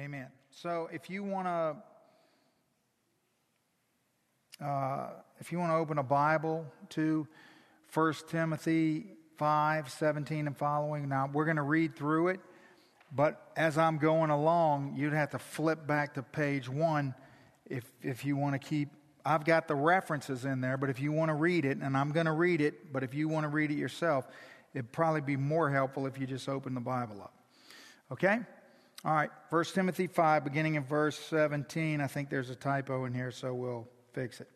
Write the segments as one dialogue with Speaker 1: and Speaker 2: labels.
Speaker 1: Amen. So if you want to, uh, if you want to open a Bible to 1 Timothy 5, 17 and following, now we're going to read through it, but as I'm going along, you'd have to flip back to page one if, if you want to keep, I've got the references in there, but if you want to read it, and I'm going to read it, but if you want to read it yourself, it'd probably be more helpful if you just open the Bible up. Okay? All right, 1 Timothy 5, beginning in verse 17. I think there's a typo in here, so we'll fix it.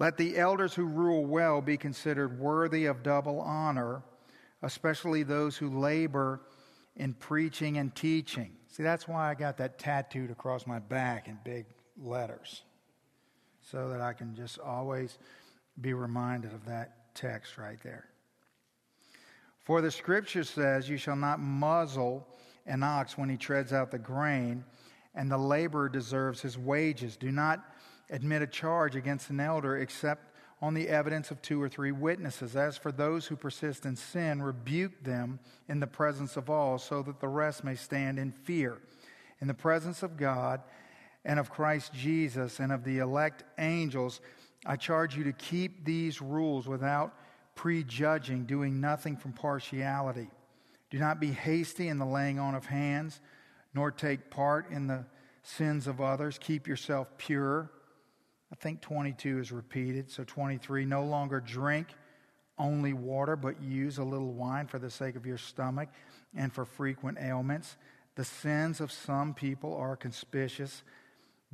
Speaker 1: Let the elders who rule well be considered worthy of double honor, especially those who labor in preaching and teaching. See, that's why I got that tattooed across my back in big letters, so that I can just always be reminded of that text right there. For the scripture says, You shall not muzzle an ox when he treads out the grain, and the laborer deserves his wages. Do not admit a charge against an elder except on the evidence of two or three witnesses. As for those who persist in sin, rebuke them in the presence of all, so that the rest may stand in fear. In the presence of God and of Christ Jesus and of the elect angels, I charge you to keep these rules without prejudging, doing nothing from partiality. Do not be hasty in the laying on of hands, nor take part in the sins of others. Keep yourself pure. I think 22 is repeated. So 23, no longer drink only water, but use a little wine for the sake of your stomach and for frequent ailments. The sins of some people are conspicuous,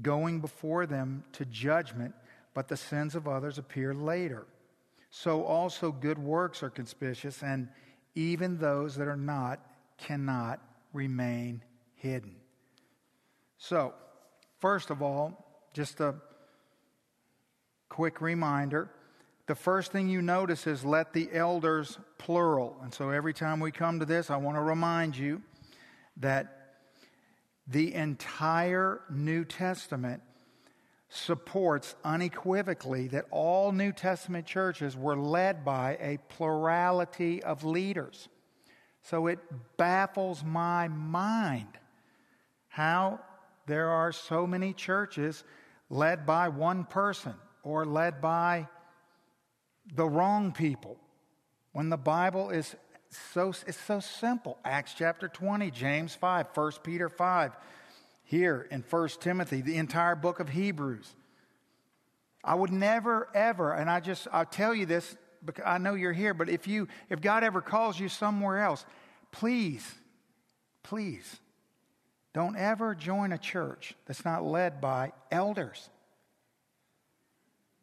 Speaker 1: going before them to judgment, but the sins of others appear later. So also good works are conspicuous, and even those that are not cannot remain hidden. So, first of all, just a quick reminder. The first thing you notice is let the elders plural. And so every time we come to this, I want to remind you that the entire New Testament supports unequivocally that all New Testament churches were led by a plurality of leaders. So it baffles my mind how there are so many churches led by one person or led by the wrong people when the Bible is so, it's so simple. Acts chapter 20, James 5, 1 Peter 5 here in 1 Timothy, the entire book of Hebrews. I would never, ever, and I just, I'll tell you this because I know you're here, but if you, if God ever calls you somewhere else, please, please, don't ever join a church that's not led by elders.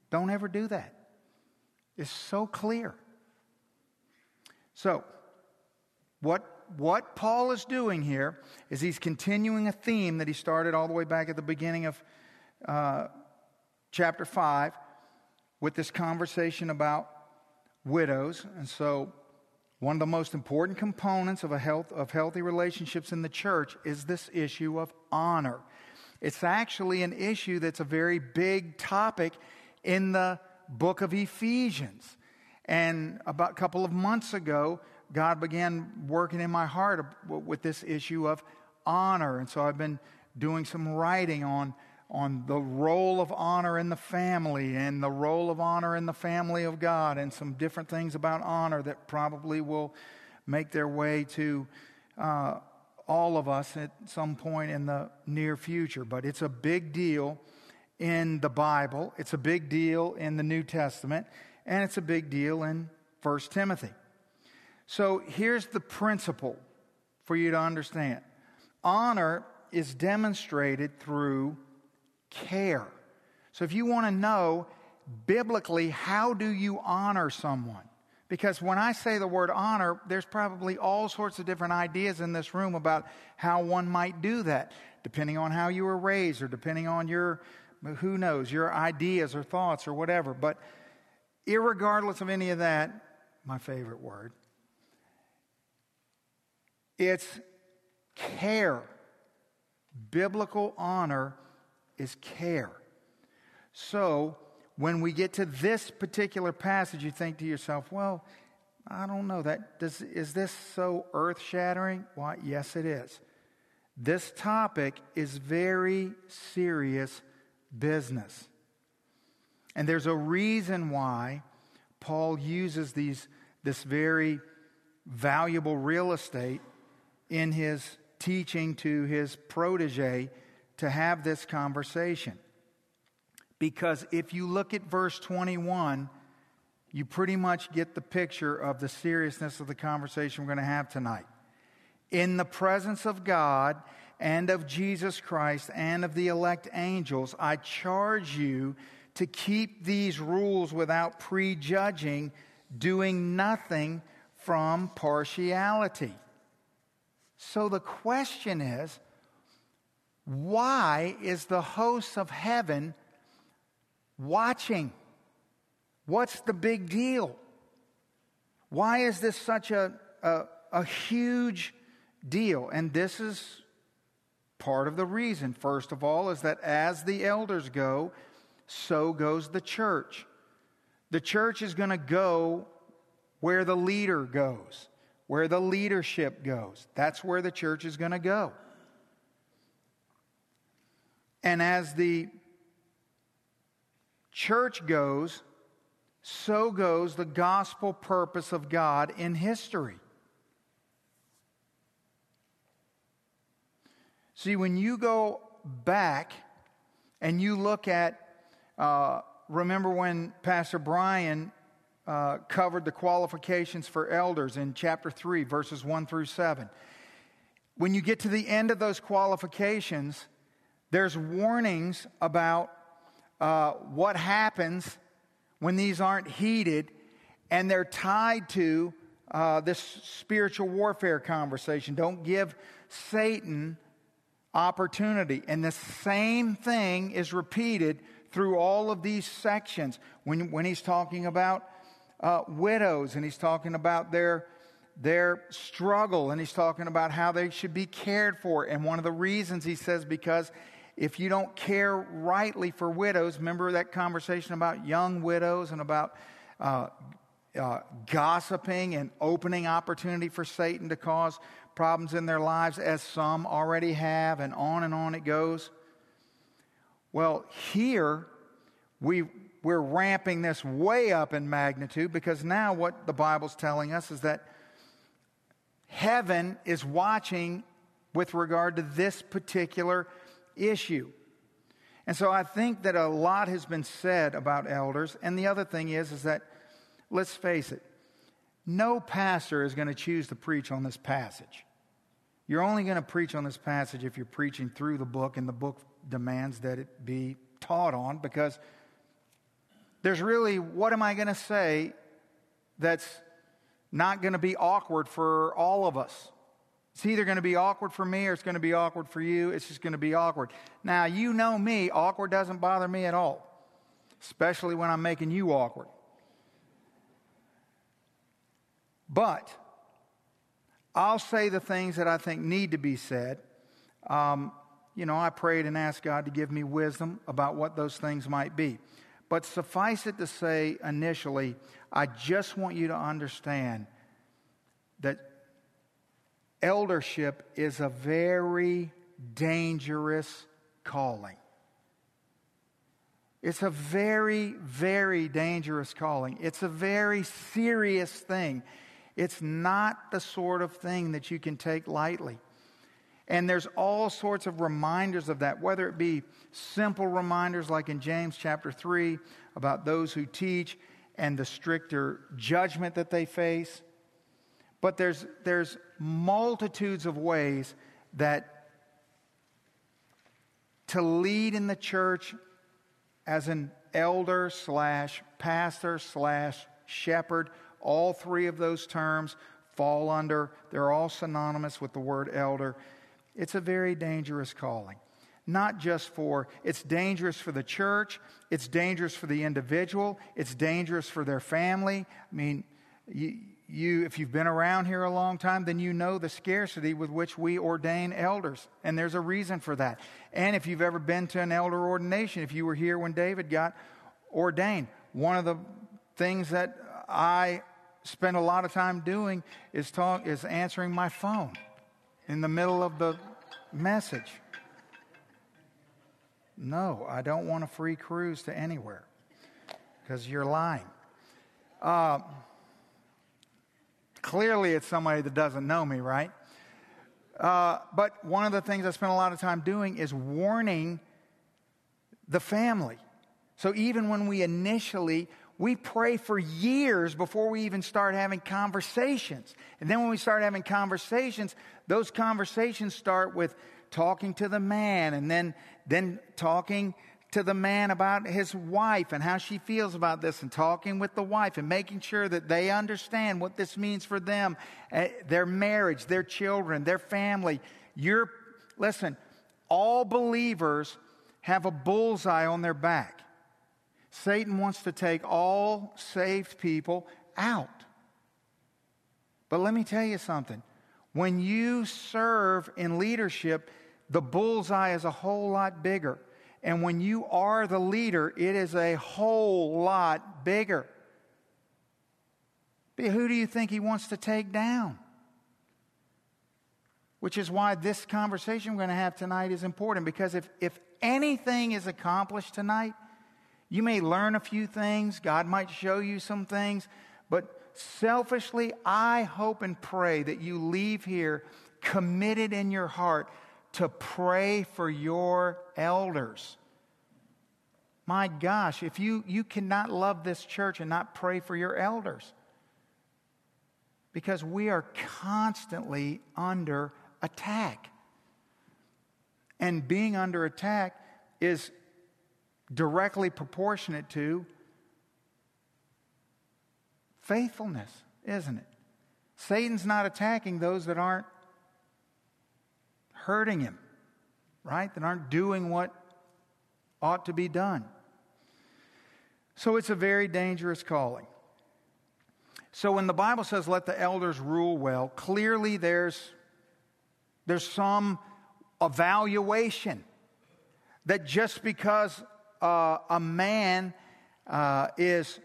Speaker 1: Don't ever do that. It's so clear. So, what what Paul is doing here is he's continuing a theme that he started all the way back at the beginning of uh, chapter 5 with this conversation about widows. And so, one of the most important components of, a health, of healthy relationships in the church is this issue of honor. It's actually an issue that's a very big topic in the book of Ephesians. And about a couple of months ago, God began working in my heart with this issue of honor. And so I've been doing some writing on, on the role of honor in the family and the role of honor in the family of God and some different things about honor that probably will make their way to uh, all of us at some point in the near future. But it's a big deal in the Bible, it's a big deal in the New Testament, and it's a big deal in 1 Timothy. So here's the principle for you to understand honor is demonstrated through care. So if you want to know biblically, how do you honor someone? Because when I say the word honor, there's probably all sorts of different ideas in this room about how one might do that, depending on how you were raised or depending on your, who knows, your ideas or thoughts or whatever. But irregardless of any of that, my favorite word, it's care. Biblical honor is care. So, when we get to this particular passage, you think to yourself, well, I don't know that does, is this so earth shattering? Why, yes, it is. This topic is very serious business. And there's a reason why Paul uses these, this very valuable real estate in his teaching to his protege to have this conversation. Because if you look at verse 21, you pretty much get the picture of the seriousness of the conversation we're going to have tonight. In the presence of God and of Jesus Christ and of the elect angels, I charge you to keep these rules without prejudging, doing nothing from partiality. So the question is why is the host of heaven watching? What's the big deal? Why is this such a, a, a huge deal? And this is part of the reason. First of all, is that as the elders go, so goes the church. The church is going to go where the leader goes, where the leadership goes. That's where the church is going to go. And as the church goes, so goes the gospel purpose of God in history. See, when you go back and you look at, uh, remember when Pastor Brian uh, covered the qualifications for elders in chapter 3, verses 1 through 7. When you get to the end of those qualifications, there's warnings about uh, what happens when these aren't heeded, and they're tied to uh, this spiritual warfare conversation. Don't give Satan opportunity. And the same thing is repeated through all of these sections when, when he's talking about uh, widows and he's talking about their, their struggle and he's talking about how they should be cared for. And one of the reasons he says, because if you don't care rightly for widows, remember that conversation about young widows and about uh, uh, gossiping and opening opportunity for Satan to cause problems in their lives, as some already have, and on and on it goes. Well, here we, we're ramping this way up in magnitude because now what the Bible's telling us is that heaven is watching with regard to this particular issue. And so I think that a lot has been said about elders. And the other thing is, is that, let's face it, no pastor is going to choose to preach on this passage. You're only going to preach on this passage if you're preaching through the book, and the book demands that it be taught on because there's really, what am I going to say that's not going to be awkward for all of us? It's either going to be awkward for me or it's going to be awkward for you. It's just going to be awkward. Now, you know me, awkward doesn't bother me at all, especially when I'm making you awkward. But I'll say the things that I think need to be said. Um, you know, I prayed and asked God to give me wisdom about what those things might be. But suffice it to say, initially, I just want you to understand that eldership is a very dangerous calling. It's a very, very dangerous calling. It's a very serious thing. It's not the sort of thing that you can take lightly. And there's all sorts of reminders of that, whether it be simple reminders like in James chapter 3 about those who teach and the stricter judgment that they face, but there's, there's multitudes of ways that to lead in the church as an elder slash pastor slash shepherd, all three of those terms fall under, they're all synonymous with the word elder. It's a very dangerous calling. Not just for, it's dangerous for the church, it's dangerous for the individual, it's dangerous for their family. I mean, you, you, if you've been around here a long time, then you know the scarcity with which we ordain elders. And there's a reason for that. And if you've ever been to an elder ordination, if you were here when David got ordained, one of the things that I spend a lot of time doing is talk is answering my phone in the middle of the message. No, I don't want a free cruise to anywhere because you're lying. Uh, clearly, it's somebody that doesn't know me, right? Uh, but one of the things I spend a lot of time doing is warning the family. So even when we initially, we pray for years before we even start having conversations. And then when we start having conversations, those conversations start with talking to the man and then, then talking to the man about his wife and how she feels about this and talking with the wife and making sure that they understand what this means for them, uh, their marriage, their children, their family. You're, listen, all believers have a bullseye on their back. Satan wants to take all saved people out. But let me tell you something. When you serve in leadership, the bullseye is a whole lot bigger. And when you are the leader, it is a whole lot bigger. But who do you think he wants to take down? Which is why this conversation we're going to have tonight is important because if, if anything is accomplished tonight, you may learn a few things, God might show you some things, but selfishly, I hope and pray that you leave here committed in your heart to pray for your elders. My gosh, if you, you cannot love this church and not pray for your elders, because we are constantly under attack. And being under attack is directly proportionate to faithfulness, isn't it? Satan's not attacking those that aren't hurting him, right? That aren't doing what ought to be done. So it's a very dangerous calling. So when the Bible says, let the elders rule well, clearly there's, there's some evaluation that just because uh, a man uh, is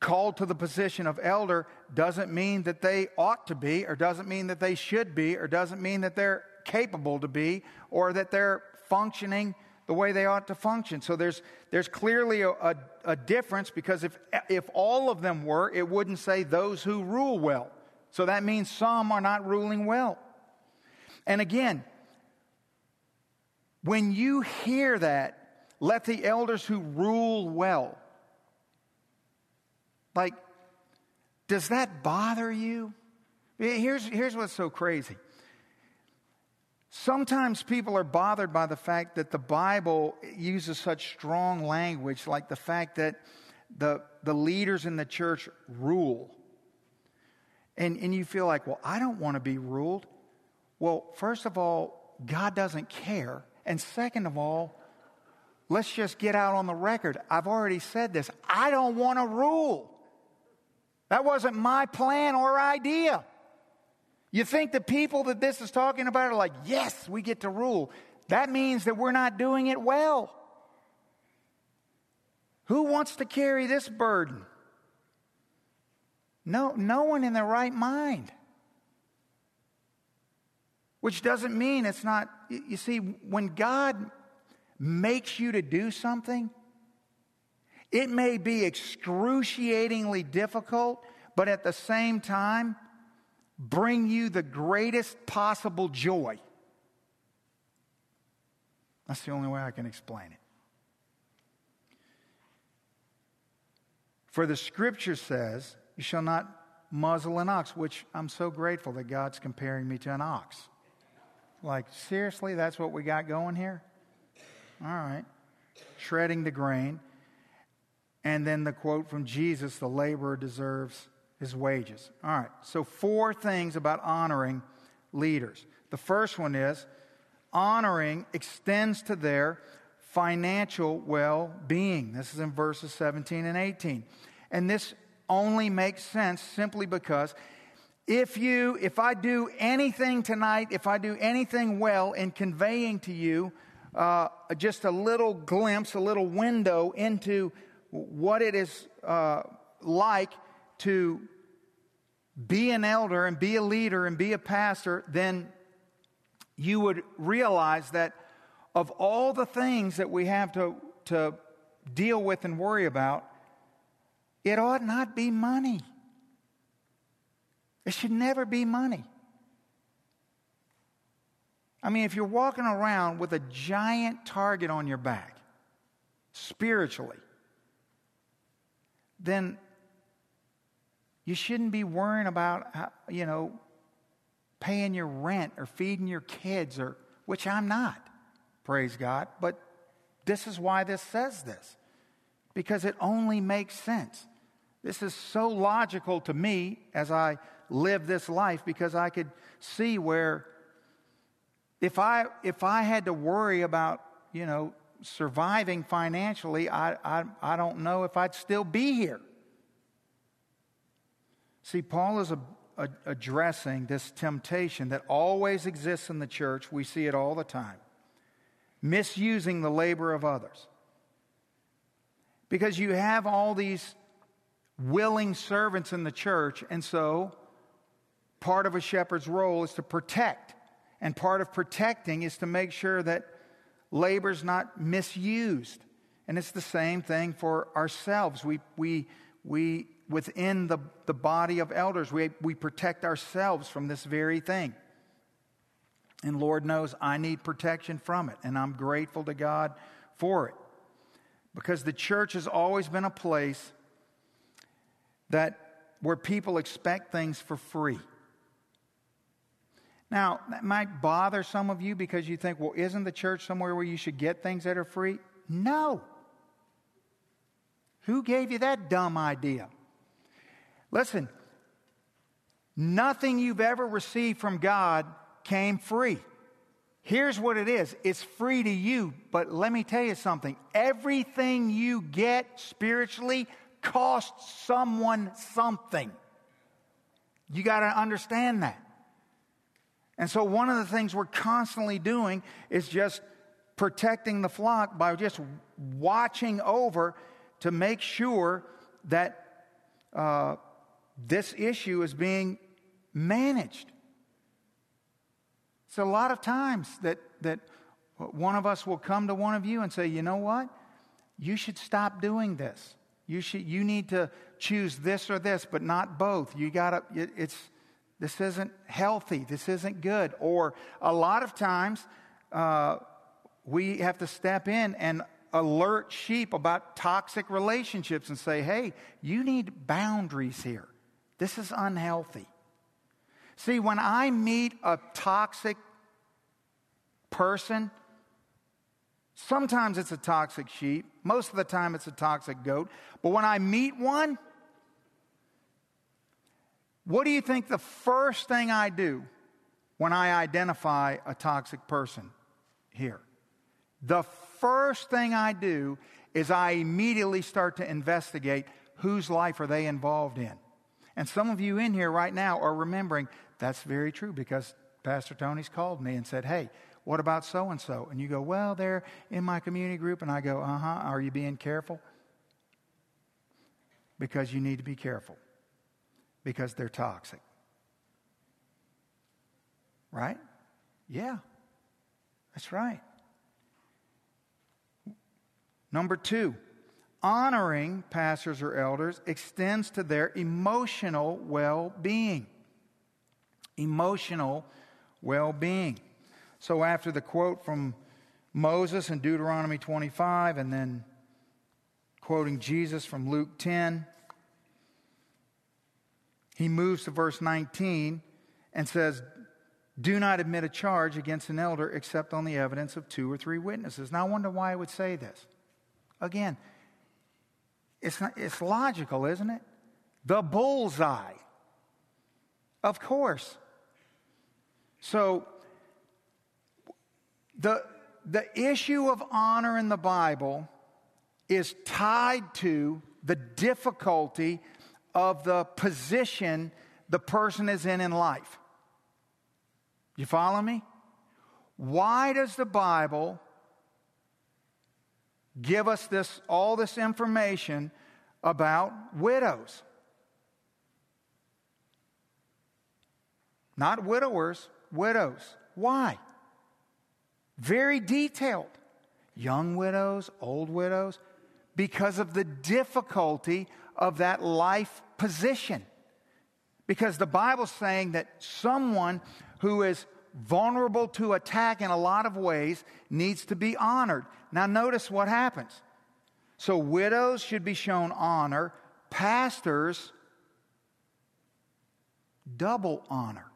Speaker 1: called to the position of elder doesn't mean that they ought to be, or doesn't mean that they should be, or doesn't mean that they're capable to be or that they're functioning the way they ought to function. So there's, there's clearly a, a, a, difference because if, if all of them were, it wouldn't say those who rule well. So that means some are not ruling well. And again, when you hear that, let the elders who rule well, like, does that bother you? Here's, here's what's so crazy. Sometimes people are bothered by the fact that the Bible uses such strong language, like the fact that the, the leaders in the church rule. And, and you feel like, well, I don't want to be ruled. Well, first of all, God doesn't care. And second of all, let's just get out on the record. I've already said this. I don't want to rule. That wasn't my plan or idea. You think the people that this is talking about are like, yes, we get to rule. That means that we're not doing it well. Who wants to carry this burden? No, no one in their right mind. Which doesn't mean it's not, you see, when God makes you to do something, it may be excruciatingly difficult, but at the same time, bring you the greatest possible joy. That's the only way I can explain it. For the scripture says, You shall not muzzle an ox, which I'm so grateful that God's comparing me to an ox. Like, seriously, that's what we got going here? All right. Shredding the grain. And then the quote from Jesus the laborer deserves his wages. All right, so four things about honoring leaders. The first one is honoring extends to their financial well being. This is in verses 17 and 18. And this only makes sense simply because if you if i do anything tonight if i do anything well in conveying to you uh, just a little glimpse a little window into what it is uh, like to be an elder and be a leader and be a pastor, then you would realize that of all the things that we have to, to deal with and worry about, it ought not be money. It should never be money. I mean, if you're walking around with a giant target on your back, spiritually, then you shouldn't be worrying about, you know, paying your rent or feeding your kids, or which I'm not, praise God. But this is why this says this, because it only makes sense. This is so logical to me as I live this life because I could see where if I if I had to worry about, you know, surviving financially, I I, I don't know if I'd still be here. See, Paul is a, a, addressing this temptation that always exists in the church. We see it all the time misusing the labor of others. Because you have all these willing servants in the church, and so part of a shepherd's role is to protect. And part of protecting is to make sure that labor's not misused. And it's the same thing for ourselves. We, we, we within the, the body of elders, we, we protect ourselves from this very thing. And Lord knows I need protection from it, and I'm grateful to God for it. Because the church has always been a place that where people expect things for free. Now, that might bother some of you because you think, well, isn't the church somewhere where you should get things that are free? No. Who gave you that dumb idea? Listen, nothing you've ever received from God came free. Here's what it is it's free to you, but let me tell you something. Everything you get spiritually costs someone something. You got to understand that. And so, one of the things we're constantly doing is just protecting the flock by just watching over to make sure that uh, this issue is being managed. So, a lot of times that, that one of us will come to one of you and say, you know what? You should stop doing this. You, should, you need to choose this or this, but not both. You got to, it, it's, this isn't healthy. This isn't good. Or a lot of times, uh, we have to step in and alert sheep about toxic relationships and say, hey, you need boundaries here. This is unhealthy. See, when I meet a toxic person, sometimes it's a toxic sheep, most of the time it's a toxic goat, but when I meet one, what do you think the first thing I do when I identify a toxic person here? The first thing I do is I immediately start to investigate whose life are they involved in. And some of you in here right now are remembering that's very true because Pastor Tony's called me and said, Hey, what about so and so? And you go, Well, they're in my community group. And I go, Uh huh. Are you being careful? Because you need to be careful because they're toxic. Right? Yeah, that's right. Number two, honoring pastors or elders extends to their emotional well being. Emotional well being. So, after the quote from Moses in Deuteronomy 25, and then quoting Jesus from Luke 10, he moves to verse 19 and says, Do not admit a charge against an elder except on the evidence of two or three witnesses. Now, I wonder why I would say this. Again, it's, not, it's logical, isn't it? The bullseye. Of course. So, the, the issue of honor in the Bible is tied to the difficulty of the position the person is in in life. You follow me? Why does the Bible give us this, all this information about widows. Not widowers, widows. Why? Very detailed. Young widows, old widows, because of the difficulty of that life position. Because the Bible's saying that someone who is vulnerable to attack in a lot of ways needs to be honored. Now, notice what happens. So, widows should be shown honor, pastors, double honor.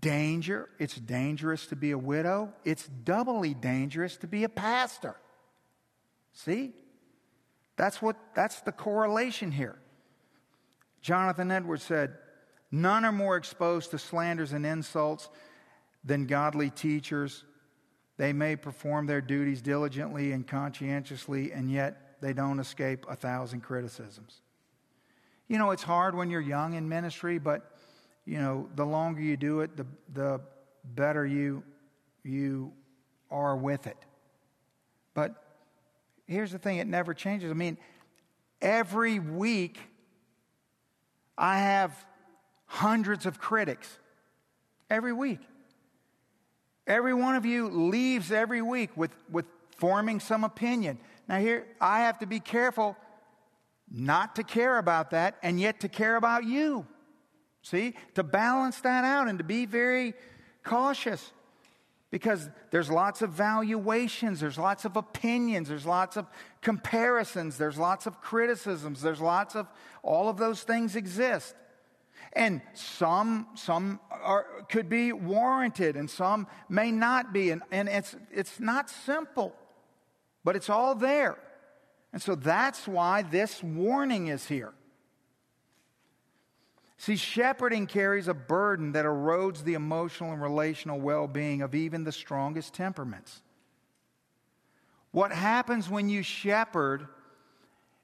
Speaker 1: Danger, it's dangerous to be a widow, it's doubly dangerous to be a pastor. See? That's what that's the correlation here. Jonathan Edwards said, None are more exposed to slanders and insults than godly teachers. They may perform their duties diligently and conscientiously, and yet they don't escape a thousand criticisms. You know, it's hard when you're young in ministry, but, you know, the longer you do it, the, the better you, you are with it. But here's the thing it never changes. I mean, every week I have hundreds of critics every week. Every one of you leaves every week with, with forming some opinion. Now, here, I have to be careful not to care about that and yet to care about you. See? To balance that out and to be very cautious because there's lots of valuations, there's lots of opinions, there's lots of comparisons, there's lots of criticisms, there's lots of all of those things exist. And some, some are, could be warranted and some may not be. And, and it's, it's not simple, but it's all there. And so that's why this warning is here. See, shepherding carries a burden that erodes the emotional and relational well being of even the strongest temperaments. What happens when you shepherd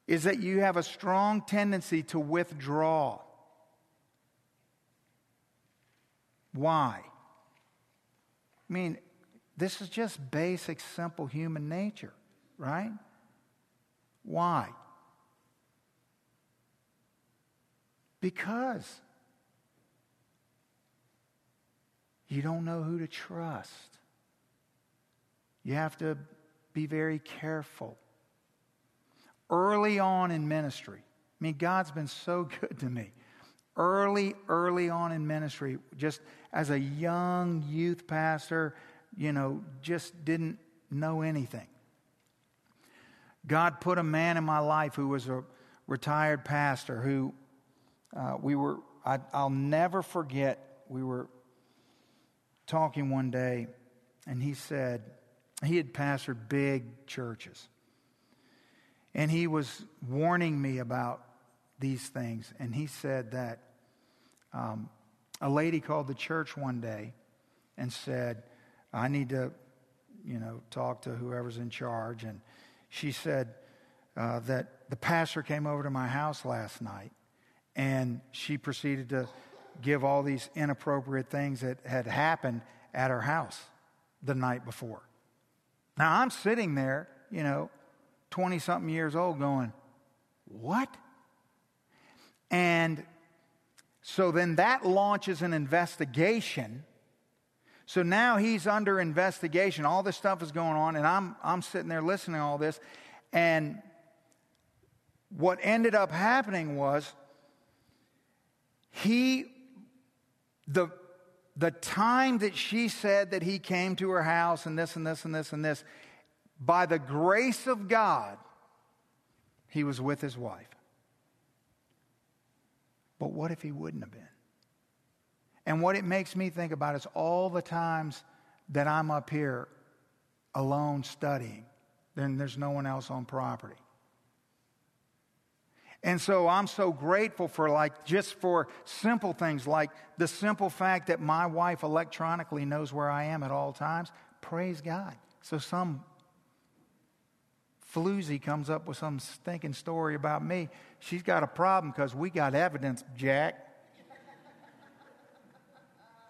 Speaker 1: is that you have a strong tendency to withdraw. Why? I mean, this is just basic, simple human nature, right? Why? Because you don't know who to trust. You have to be very careful. Early on in ministry, I mean, God's been so good to me. Early, early on in ministry, just as a young youth pastor, you know, just didn't know anything. God put a man in my life who was a retired pastor who uh, we were, I, I'll never forget, we were talking one day, and he said, he had pastored big churches. And he was warning me about these things. And he said that um, a lady called the church one day and said, I need to, you know, talk to whoever's in charge. And she said uh, that the pastor came over to my house last night and she proceeded to give all these inappropriate things that had happened at her house the night before. Now I'm sitting there, you know, 20 something years old, going, What? And so then that launches an investigation. So now he's under investigation. All this stuff is going on, and I'm, I'm sitting there listening to all this. And what ended up happening was he, the, the time that she said that he came to her house and this and this and this and this, by the grace of God, he was with his wife. But what if he wouldn't have been? And what it makes me think about is all the times that I'm up here alone studying, then there's no one else on property. And so I'm so grateful for like just for simple things like the simple fact that my wife electronically knows where I am at all times. Praise God. So some floozy comes up with some stinking story about me, she's got a problem because we got evidence, Jack.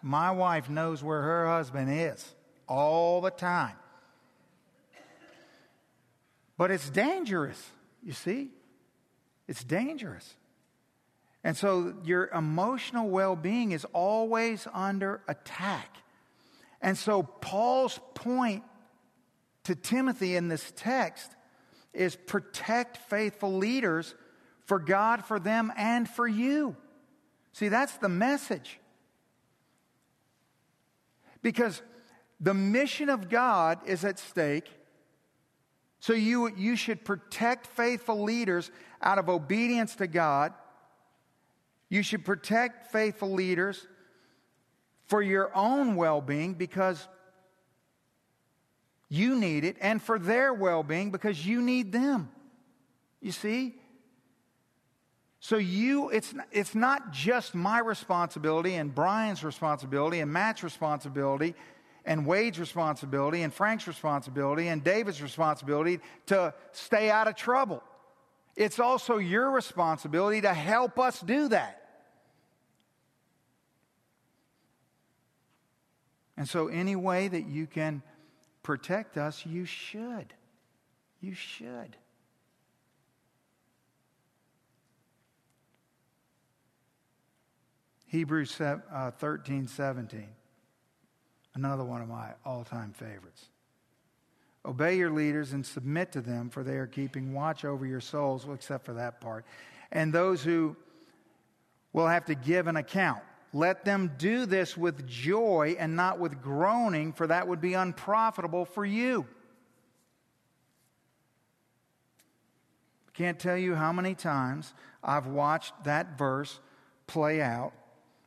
Speaker 1: My wife knows where her husband is all the time. But it's dangerous, you see? It's dangerous. And so your emotional well being is always under attack. And so, Paul's point to Timothy in this text is protect faithful leaders for God, for them, and for you. See, that's the message. Because the mission of God is at stake. So you, you should protect faithful leaders out of obedience to God. You should protect faithful leaders for your own well being because you need it, and for their well being because you need them. You see? So you, it's, it's not just my responsibility and Brian's responsibility and Matt's responsibility and Wade's responsibility and Frank's responsibility and David's responsibility to stay out of trouble. It's also your responsibility to help us do that. And so, any way that you can protect us, you should. You should. Hebrews uh, 13, 17. Another one of my all time favorites. Obey your leaders and submit to them, for they are keeping watch over your souls, well, except for that part. And those who will have to give an account. Let them do this with joy and not with groaning, for that would be unprofitable for you. Can't tell you how many times I've watched that verse play out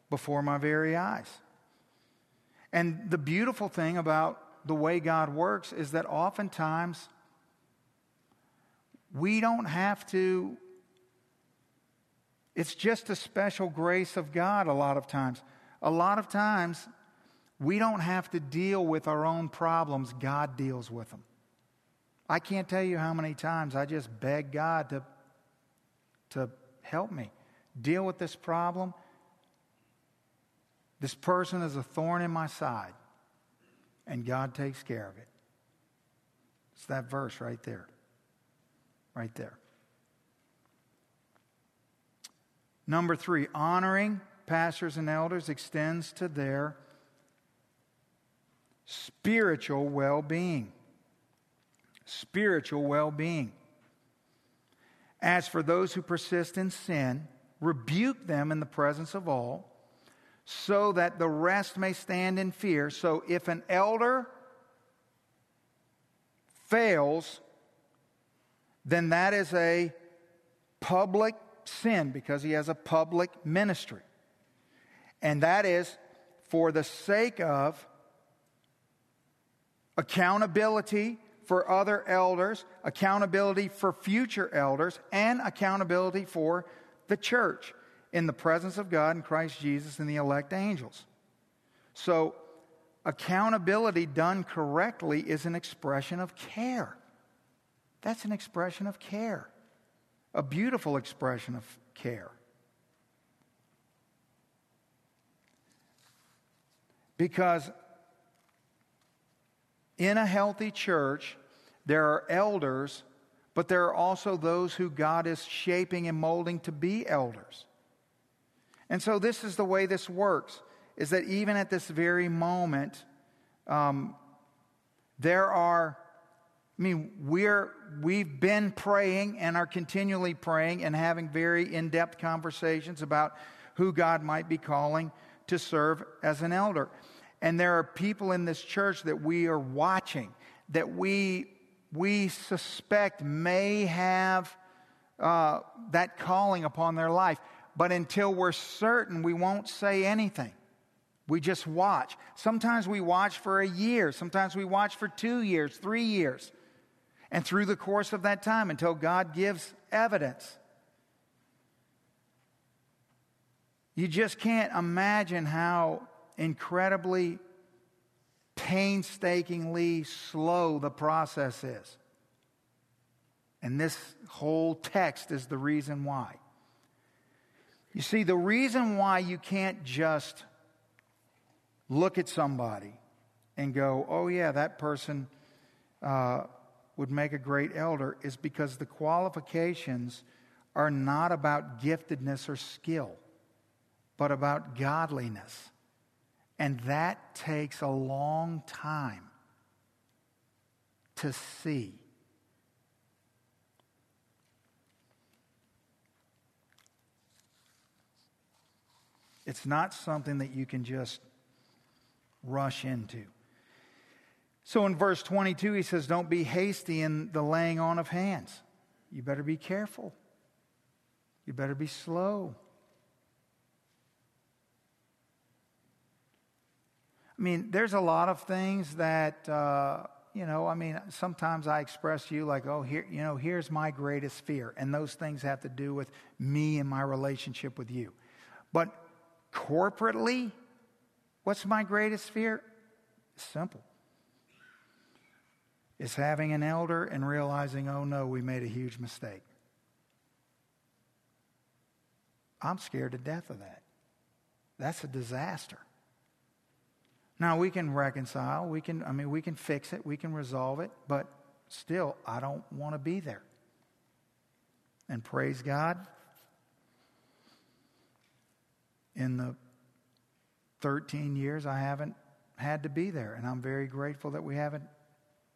Speaker 1: before my very eyes. And the beautiful thing about the way God works is that oftentimes we don't have to it's just a special grace of God a lot of times. A lot of times, we don't have to deal with our own problems, God deals with them. I can't tell you how many times I just beg God to, to help me deal with this problem. This person is a thorn in my side, and God takes care of it. It's that verse right there. Right there. Number three, honoring pastors and elders extends to their spiritual well being. Spiritual well being. As for those who persist in sin, rebuke them in the presence of all, so that the rest may stand in fear. So if an elder fails, then that is a public sin because he has a public ministry. And that is for the sake of accountability for other elders, accountability for future elders, and accountability for the church in the presence of God and Christ Jesus and the elect angels. So, accountability done correctly is an expression of care. That's an expression of care a beautiful expression of care. Because in a healthy church, there are elders, but there are also those who God is shaping and molding to be elders. And so this is the way this works is that even at this very moment, um, there are I mean, we're, we've been praying and are continually praying and having very in depth conversations about who God might be calling to serve as an elder. And there are people in this church that we are watching that we, we suspect may have uh, that calling upon their life. But until we're certain, we won't say anything. We just watch. Sometimes we watch for a year, sometimes we watch for two years, three years and through the course of that time until God gives evidence. You just can't imagine how incredibly painstakingly slow the process is. And this whole text is the reason why. You see, the reason why you can't just look at somebody and go, oh, yeah, that person uh, would make a great elder is because the qualifications are not about giftedness or skill, but about godliness And that takes a long time to see. It's not something that you can just rush into. So in verse 22, he says, Don't be hasty in the laying on of hands. You better be careful. You better be slow. I mean, there's a lot of things that, uh, you know, I mean, sometimes I express to you like, oh, here, you know, here's my greatest fear. And those things have to do with me and my relationship with you. But corporately, what's my greatest fear? Simple. It's having an elder and realizing, oh no, we made a huge mistake. I'm scared to death of that. That's a disaster. Now we can reconcile, we can I mean we can fix it, we can resolve it, but still I don't want to be there. And praise God in the 13 years I haven't had to be there and I'm very grateful that we haven't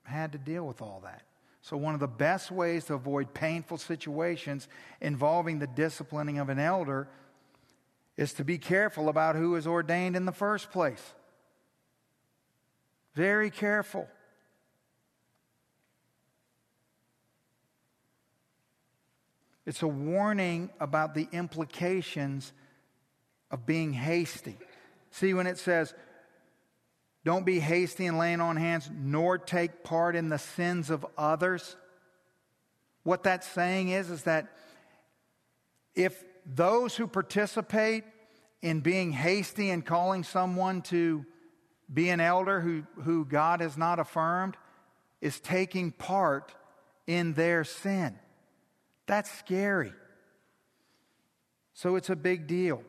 Speaker 1: had to deal with all that. So, one of the best ways to avoid painful situations involving the disciplining of an elder is to be careful about who is ordained in the first place. Very careful. It's a warning about the implications of being hasty. See, when it says, don't be hasty in laying on hands, nor take part in the sins of others. What that's saying is, is that if those who participate in being hasty and calling someone to be an elder who, who God has not affirmed is taking part in their sin. That's scary. So it's a big deal.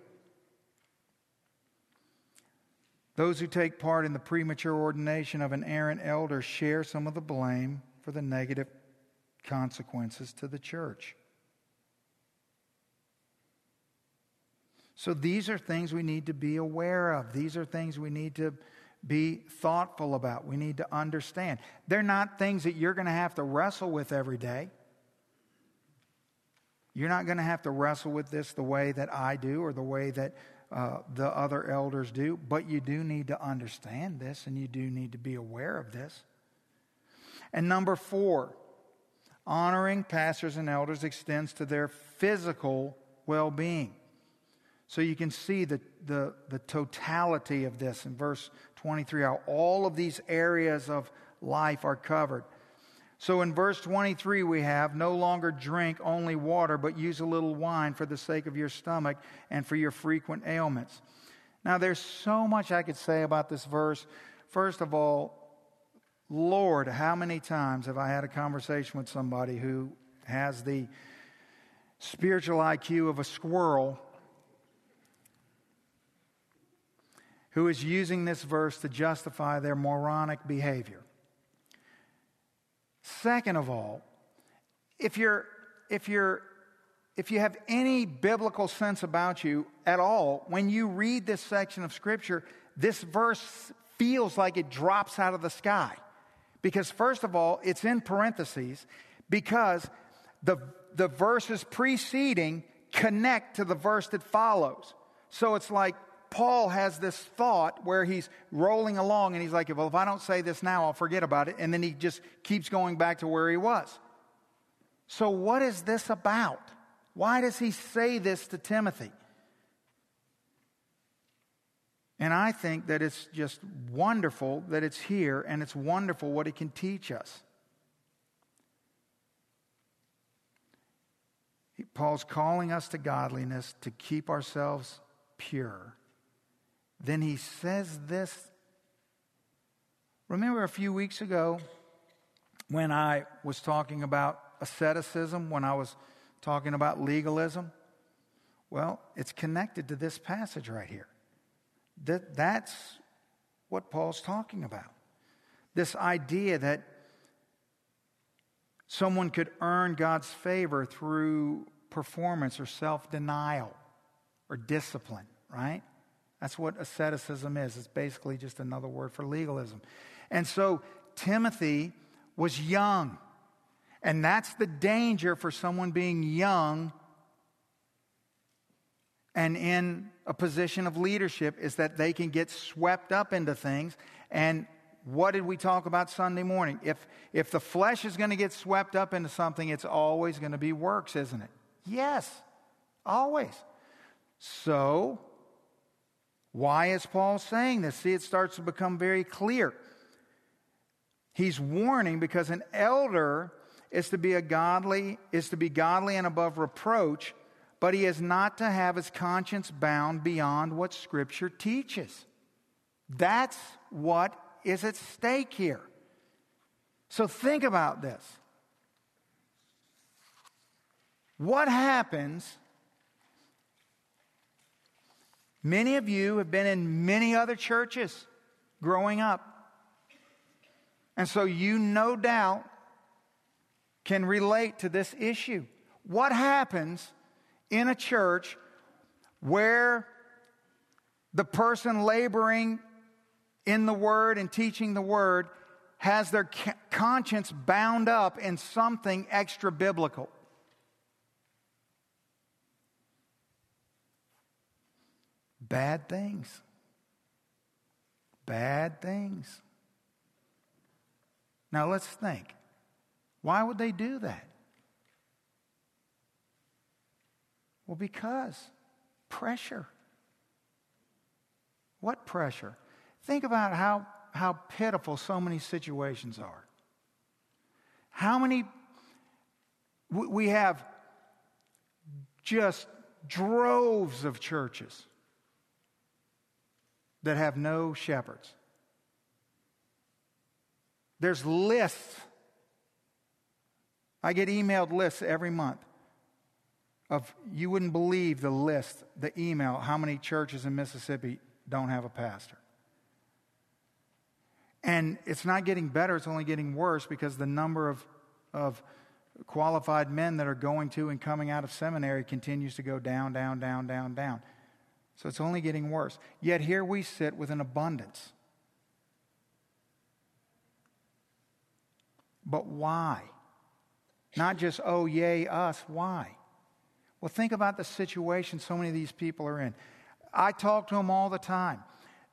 Speaker 1: Those who take part in the premature ordination of an errant elder share some of the blame for the negative consequences to the church. So these are things we need to be aware of. These are things we need to be thoughtful about. We need to understand. They're not things that you're going to have to wrestle with every day. You're not going to have to wrestle with this the way that I do or the way that uh, the other elders do, but you do need to understand this and you do need to be aware of this. And number four, honoring pastors and elders extends to their physical well being. So you can see the, the, the totality of this in verse 23, how all of these areas of life are covered. So in verse 23, we have no longer drink only water, but use a little wine for the sake of your stomach and for your frequent ailments. Now, there's so much I could say about this verse. First of all, Lord, how many times have I had a conversation with somebody who has the spiritual IQ of a squirrel who is using this verse to justify their moronic behavior? Second of all, if you're if you're if you have any biblical sense about you at all, when you read this section of scripture, this verse feels like it drops out of the sky. Because first of all, it's in parentheses because the the verses preceding connect to the verse that follows. So it's like Paul has this thought where he's rolling along and he's like, well, if I don't say this now, I'll forget about it. And then he just keeps going back to where he was. So, what is this about? Why does he say this to Timothy? And I think that it's just wonderful that it's here and it's wonderful what it can teach us. Paul's calling us to godliness to keep ourselves pure then he says this. Remember a few weeks ago when I was talking about asceticism, when I was talking about legalism? Well, it's connected to this passage right here. That, that's what Paul's talking about. This idea that someone could earn God's favor through performance or self denial or discipline, right? That's what asceticism is. It's basically just another word for legalism. And so Timothy was young. And that's the danger for someone being young and in a position of leadership is that they can get swept up into things. And what did we talk about Sunday morning? If, if the flesh is going to get swept up into something, it's always going to be works, isn't it? Yes, always. So, why is Paul saying this? See, it starts to become very clear. He's warning because an elder is to be a godly, is to be godly and above reproach but he is not to have his conscience bound beyond what Scripture teaches. That's what is at stake here. So think about this. What happens? Many of you have been in many other churches growing up. And so you no doubt can relate to this issue. What happens in a church where the person laboring in the word and teaching the word has their conscience bound up in something extra biblical. Bad things. Bad things. Now let's think. Why would they do that? Well, because pressure. What pressure? Think about how, how pitiful so many situations are. How many, we have just droves of churches that have no shepherds. There's lists. I get emailed lists every month of you wouldn't believe the list, the email, how many churches in Mississippi don't have a pastor. And it's not getting better, it's only getting worse because the number of, of qualified men that are going to and coming out of seminary continues to go down, down, down, down, down. So it's only getting worse. Yet here we sit with an abundance. But why? Not just, oh, yay, us. Why? Well, think about the situation so many of these people are in. I talk to them all the time.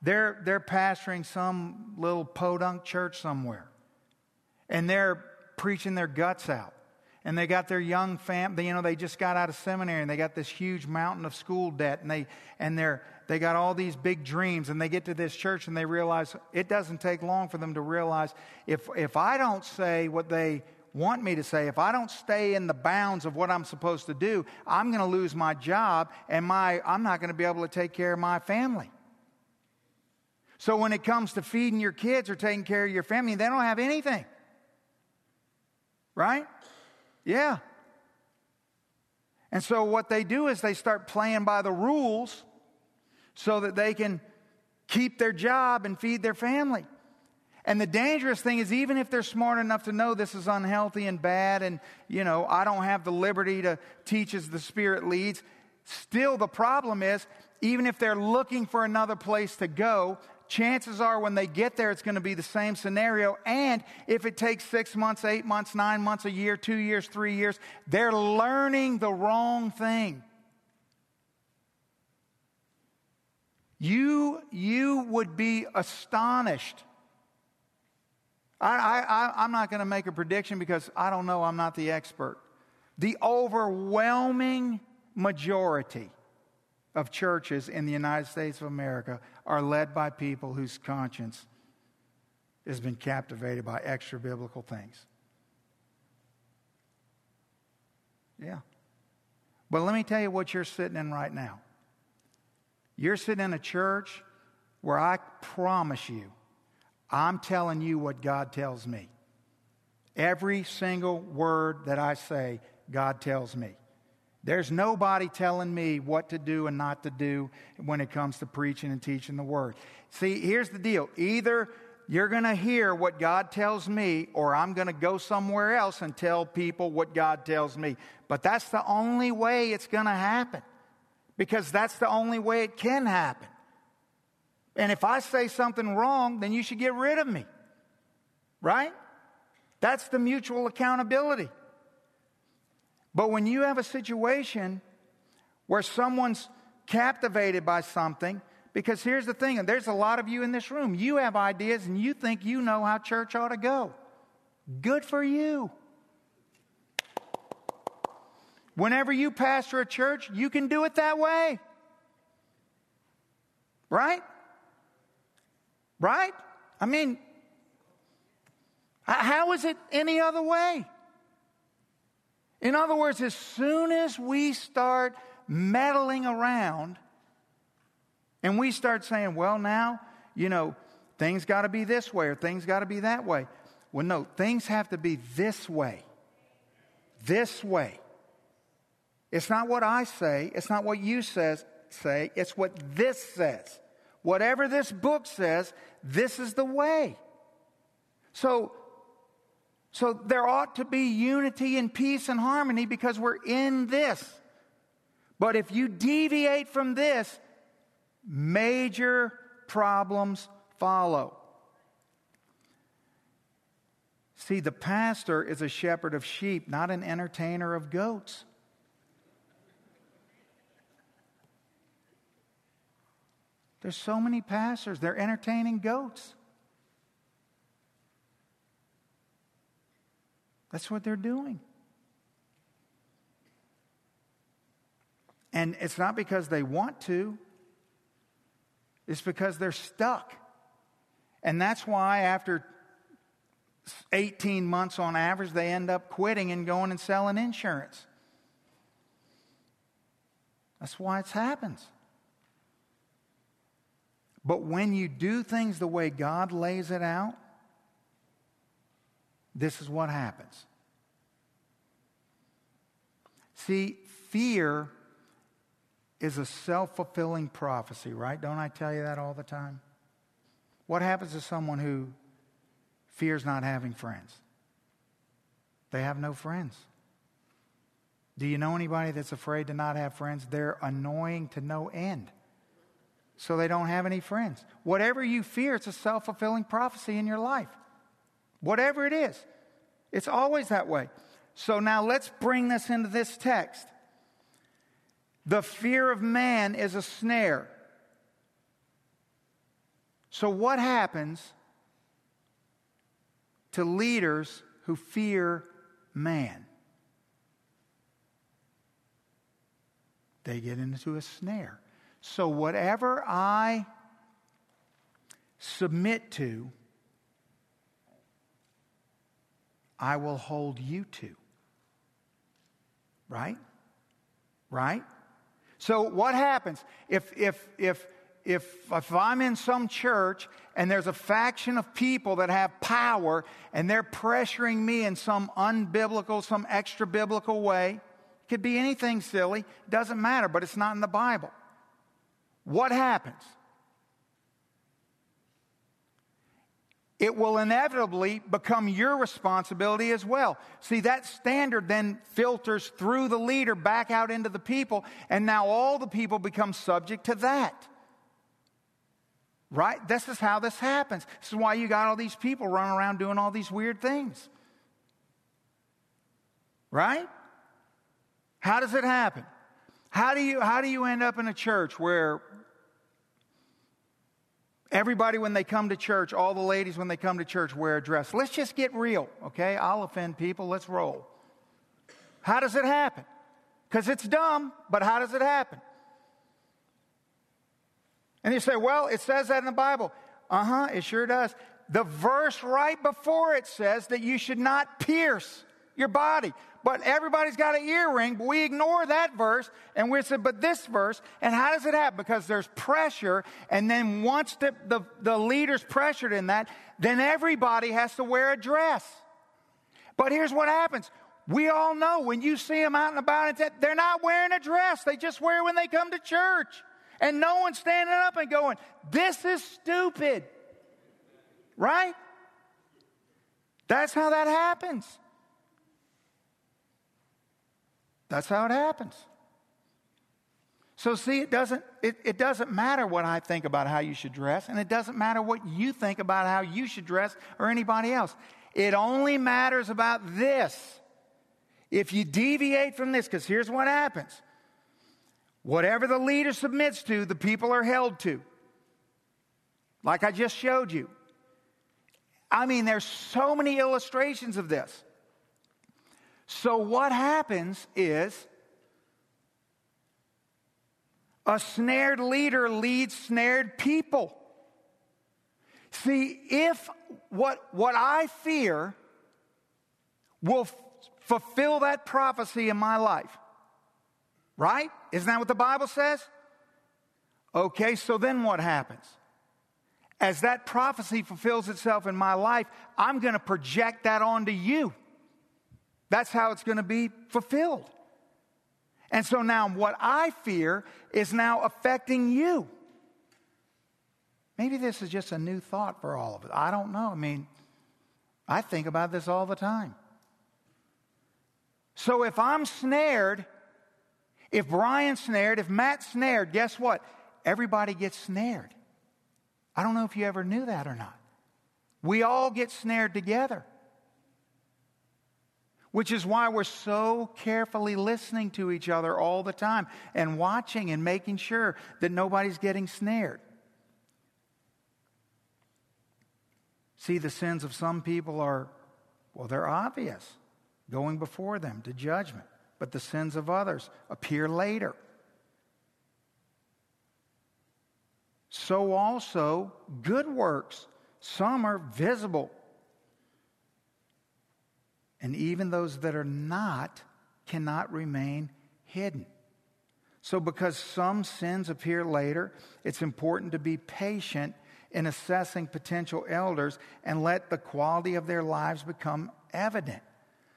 Speaker 1: They're, they're pastoring some little podunk church somewhere, and they're preaching their guts out. And they got their young family, you know, they just got out of seminary and they got this huge mountain of school debt and they, and they're, they got all these big dreams and they get to this church and they realize it doesn't take long for them to realize if, if I don't say what they want me to say, if I don't stay in the bounds of what I'm supposed to do, I'm going to lose my job and my, I'm not going to be able to take care of my family. So when it comes to feeding your kids or taking care of your family, they don't have anything. Right? Yeah. And so what they do is they start playing by the rules so that they can keep their job and feed their family. And the dangerous thing is, even if they're smart enough to know this is unhealthy and bad, and, you know, I don't have the liberty to teach as the Spirit leads, still the problem is, even if they're looking for another place to go, chances are when they get there, it's going to be the same scenario. And if it takes six months, eight months, nine months, a year, two years, three years, they're learning the wrong thing. You, you would be astonished I, I, I'm not going to make a prediction because I don't know, I'm not the expert. The overwhelming majority of churches in the United States of America are led by people whose conscience has been captivated by extra biblical things. Yeah. But let me tell you what you're sitting in right now. You're sitting in a church where I promise you, I'm telling you what God tells me. Every single word that I say, God tells me. There's nobody telling me what to do and not to do when it comes to preaching and teaching the word. See, here's the deal. Either you're going to hear what God tells me, or I'm going to go somewhere else and tell people what God tells me. But that's the only way it's going to happen because that's the only way it can happen. And if I say something wrong, then you should get rid of me. Right? That's the mutual accountability. But when you have a situation where someone's captivated by something, because here's the thing, and there's a lot of you in this room, you have ideas and you think you know how church ought to go. Good for you. Whenever you pastor a church, you can do it that way. Right? Right? I mean, how is it any other way? In other words, as soon as we start meddling around and we start saying, well, now, you know, things got to be this way or things got to be that way. Well, no, things have to be this way. This way. It's not what I say, it's not what you says, say, it's what this says. Whatever this book says, this is the way. So, so there ought to be unity and peace and harmony because we're in this. But if you deviate from this, major problems follow. See, the pastor is a shepherd of sheep, not an entertainer of goats. There's so many pastors, they're entertaining goats. That's what they're doing. And it's not because they want to, it's because they're stuck. And that's why, after 18 months on average, they end up quitting and going and selling insurance. That's why it happens. But when you do things the way God lays it out, this is what happens. See, fear is a self fulfilling prophecy, right? Don't I tell you that all the time? What happens to someone who fears not having friends? They have no friends. Do you know anybody that's afraid to not have friends? They're annoying to no end so they don't have any friends. Whatever you fear, it's a self fulfilling prophecy in your life. Whatever it is, it's always that way. So now let's bring this into this text. The fear of man is a snare. So, what happens to leaders who fear man? They get into a snare. So, whatever I submit to, I will hold you to. Right? Right? So, what happens if, if, if, if, if I'm in some church and there's a faction of people that have power and they're pressuring me in some unbiblical, some extra biblical way? It could be anything silly, doesn't matter, but it's not in the Bible. What happens? It will inevitably become your responsibility as well. See, that standard then filters through the leader back out into the people, and now all the people become subject to that. Right? This is how this happens. This is why you got all these people running around doing all these weird things. Right? How does it happen? How do you, how do you end up in a church where everybody, when they come to church, all the ladies, when they come to church, wear a dress? Let's just get real, okay? I'll offend people. Let's roll. How does it happen? Because it's dumb, but how does it happen? And you say, well, it says that in the Bible. Uh huh, it sure does. The verse right before it says that you should not pierce your body. But everybody's got an earring, but we ignore that verse and we say, but this verse. And how does it happen? Because there's pressure. And then once the, the, the leader's pressured in that, then everybody has to wear a dress. But here's what happens. We all know when you see them out and about, they're not wearing a dress. They just wear when they come to church. And no one's standing up and going, This is stupid. Right? That's how that happens. That's how it happens. So, see, it doesn't, it, it doesn't matter what I think about how you should dress, and it doesn't matter what you think about how you should dress or anybody else. It only matters about this. If you deviate from this, because here's what happens whatever the leader submits to, the people are held to. Like I just showed you. I mean, there's so many illustrations of this. So, what happens is a snared leader leads snared people. See, if what, what I fear will f- fulfill that prophecy in my life, right? Isn't that what the Bible says? Okay, so then what happens? As that prophecy fulfills itself in my life, I'm going to project that onto you. That's how it's going to be fulfilled. And so now what I fear is now affecting you. Maybe this is just a new thought for all of us. I don't know. I mean, I think about this all the time. So if I'm snared, if Brian's snared, if Matt's snared, guess what? Everybody gets snared. I don't know if you ever knew that or not. We all get snared together which is why we're so carefully listening to each other all the time and watching and making sure that nobody's getting snared. See, the sins of some people are, well, they're obvious, going before them to judgment, but the sins of others appear later. So also, good works, some are visible and even those that are not cannot remain hidden. So, because some sins appear later, it's important to be patient in assessing potential elders and let the quality of their lives become evident.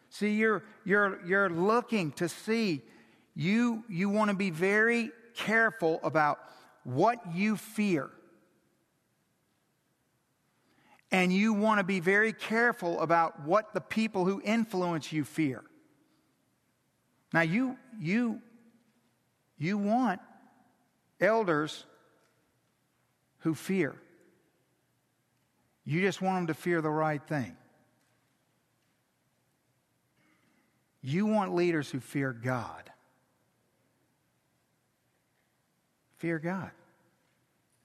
Speaker 1: See, you're, you're, you're looking to see, you, you want to be very careful about what you fear. And you want to be very careful about what the people who influence you fear. Now, you, you, you want elders who fear. You just want them to fear the right thing. You want leaders who fear God. Fear God,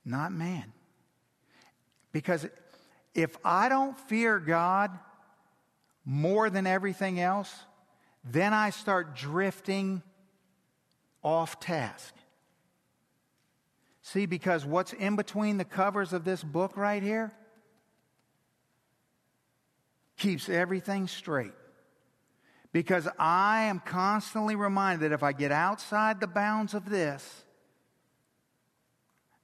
Speaker 1: not man. Because if I don't fear God more than everything else, then I start drifting off task. See, because what's in between the covers of this book right here keeps everything straight. Because I am constantly reminded that if I get outside the bounds of this,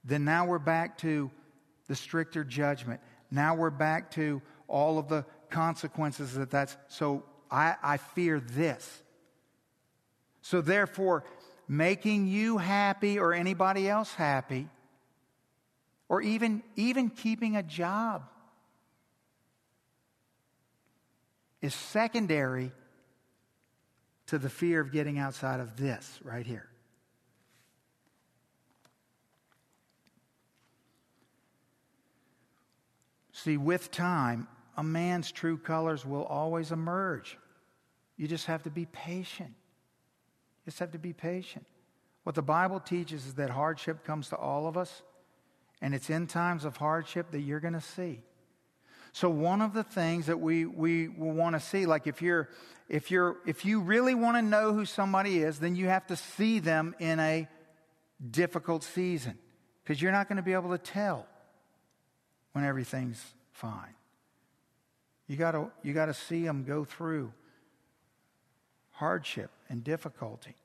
Speaker 1: then now we're back to the stricter judgment. Now we're back to all of the consequences that that's. So I, I fear this. So therefore, making you happy or anybody else happy, or even, even keeping a job, is secondary to the fear of getting outside of this right here. See, with time, a man's true colors will always emerge. You just have to be patient. You just have to be patient. What the Bible teaches is that hardship comes to all of us, and it's in times of hardship that you're going to see. So one of the things that we we will want to see, like if you're if you're if you really want to know who somebody is, then you have to see them in a difficult season because you're not going to be able to tell when everything's fine. You got you to see them go through hardship and difficulty.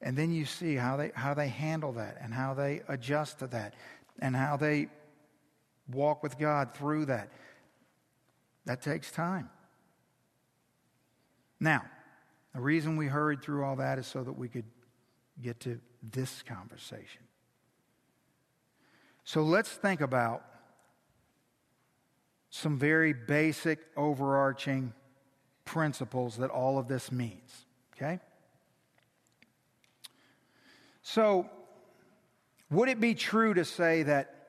Speaker 1: And then you see how they how they handle that and how they adjust to that and how they walk with God through that. That takes time. Now, the reason we hurried through all that is so that we could get to this conversation. So let's think about some very basic, overarching principles that all of this means. Okay? So, would it be true to say that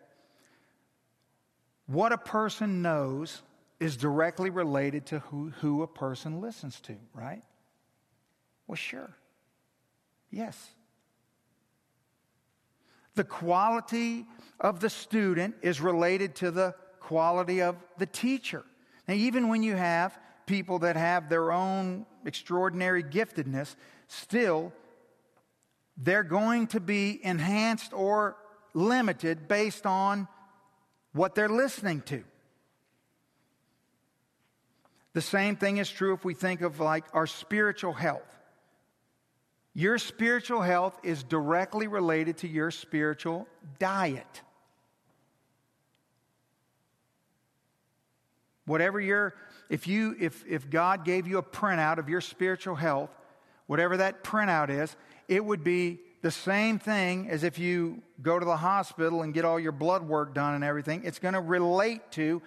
Speaker 1: what a person knows is directly related to who, who a person listens to, right? Well, sure. Yes. The quality of the student is related to the quality of the teacher. Now, even when you have people that have their own extraordinary giftedness, still, they're going to be enhanced or limited based on what they're listening to. The same thing is true if we think of like our spiritual health. Your spiritual health is directly related to your spiritual diet. Whatever your if you if if God gave you a printout of your spiritual health, whatever that printout is, it would be the same thing as if you go to the hospital and get all your blood work done and everything. It's going to relate to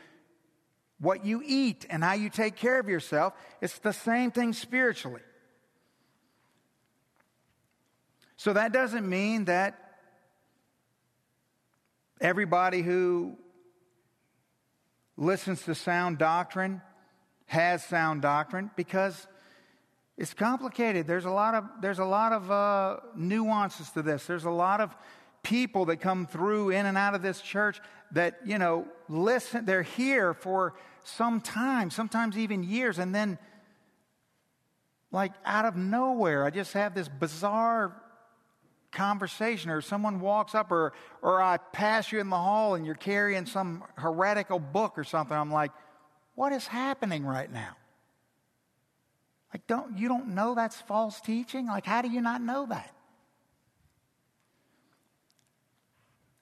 Speaker 1: what you eat and how you take care of yourself. It's the same thing spiritually. So that doesn't mean that everybody who listens to sound doctrine has sound doctrine because it's complicated. There's a lot of, there's a lot of uh, nuances to this. There's a lot of people that come through in and out of this church that, you know, listen, they're here for some time, sometimes even years, and then, like, out of nowhere, I just have this bizarre conversation, or someone walks up, or, or I pass you in the hall and you're carrying some heretical book or something. I'm like, what is happening right now? Like, don't, you don't know that's false teaching? Like, how do you not know that?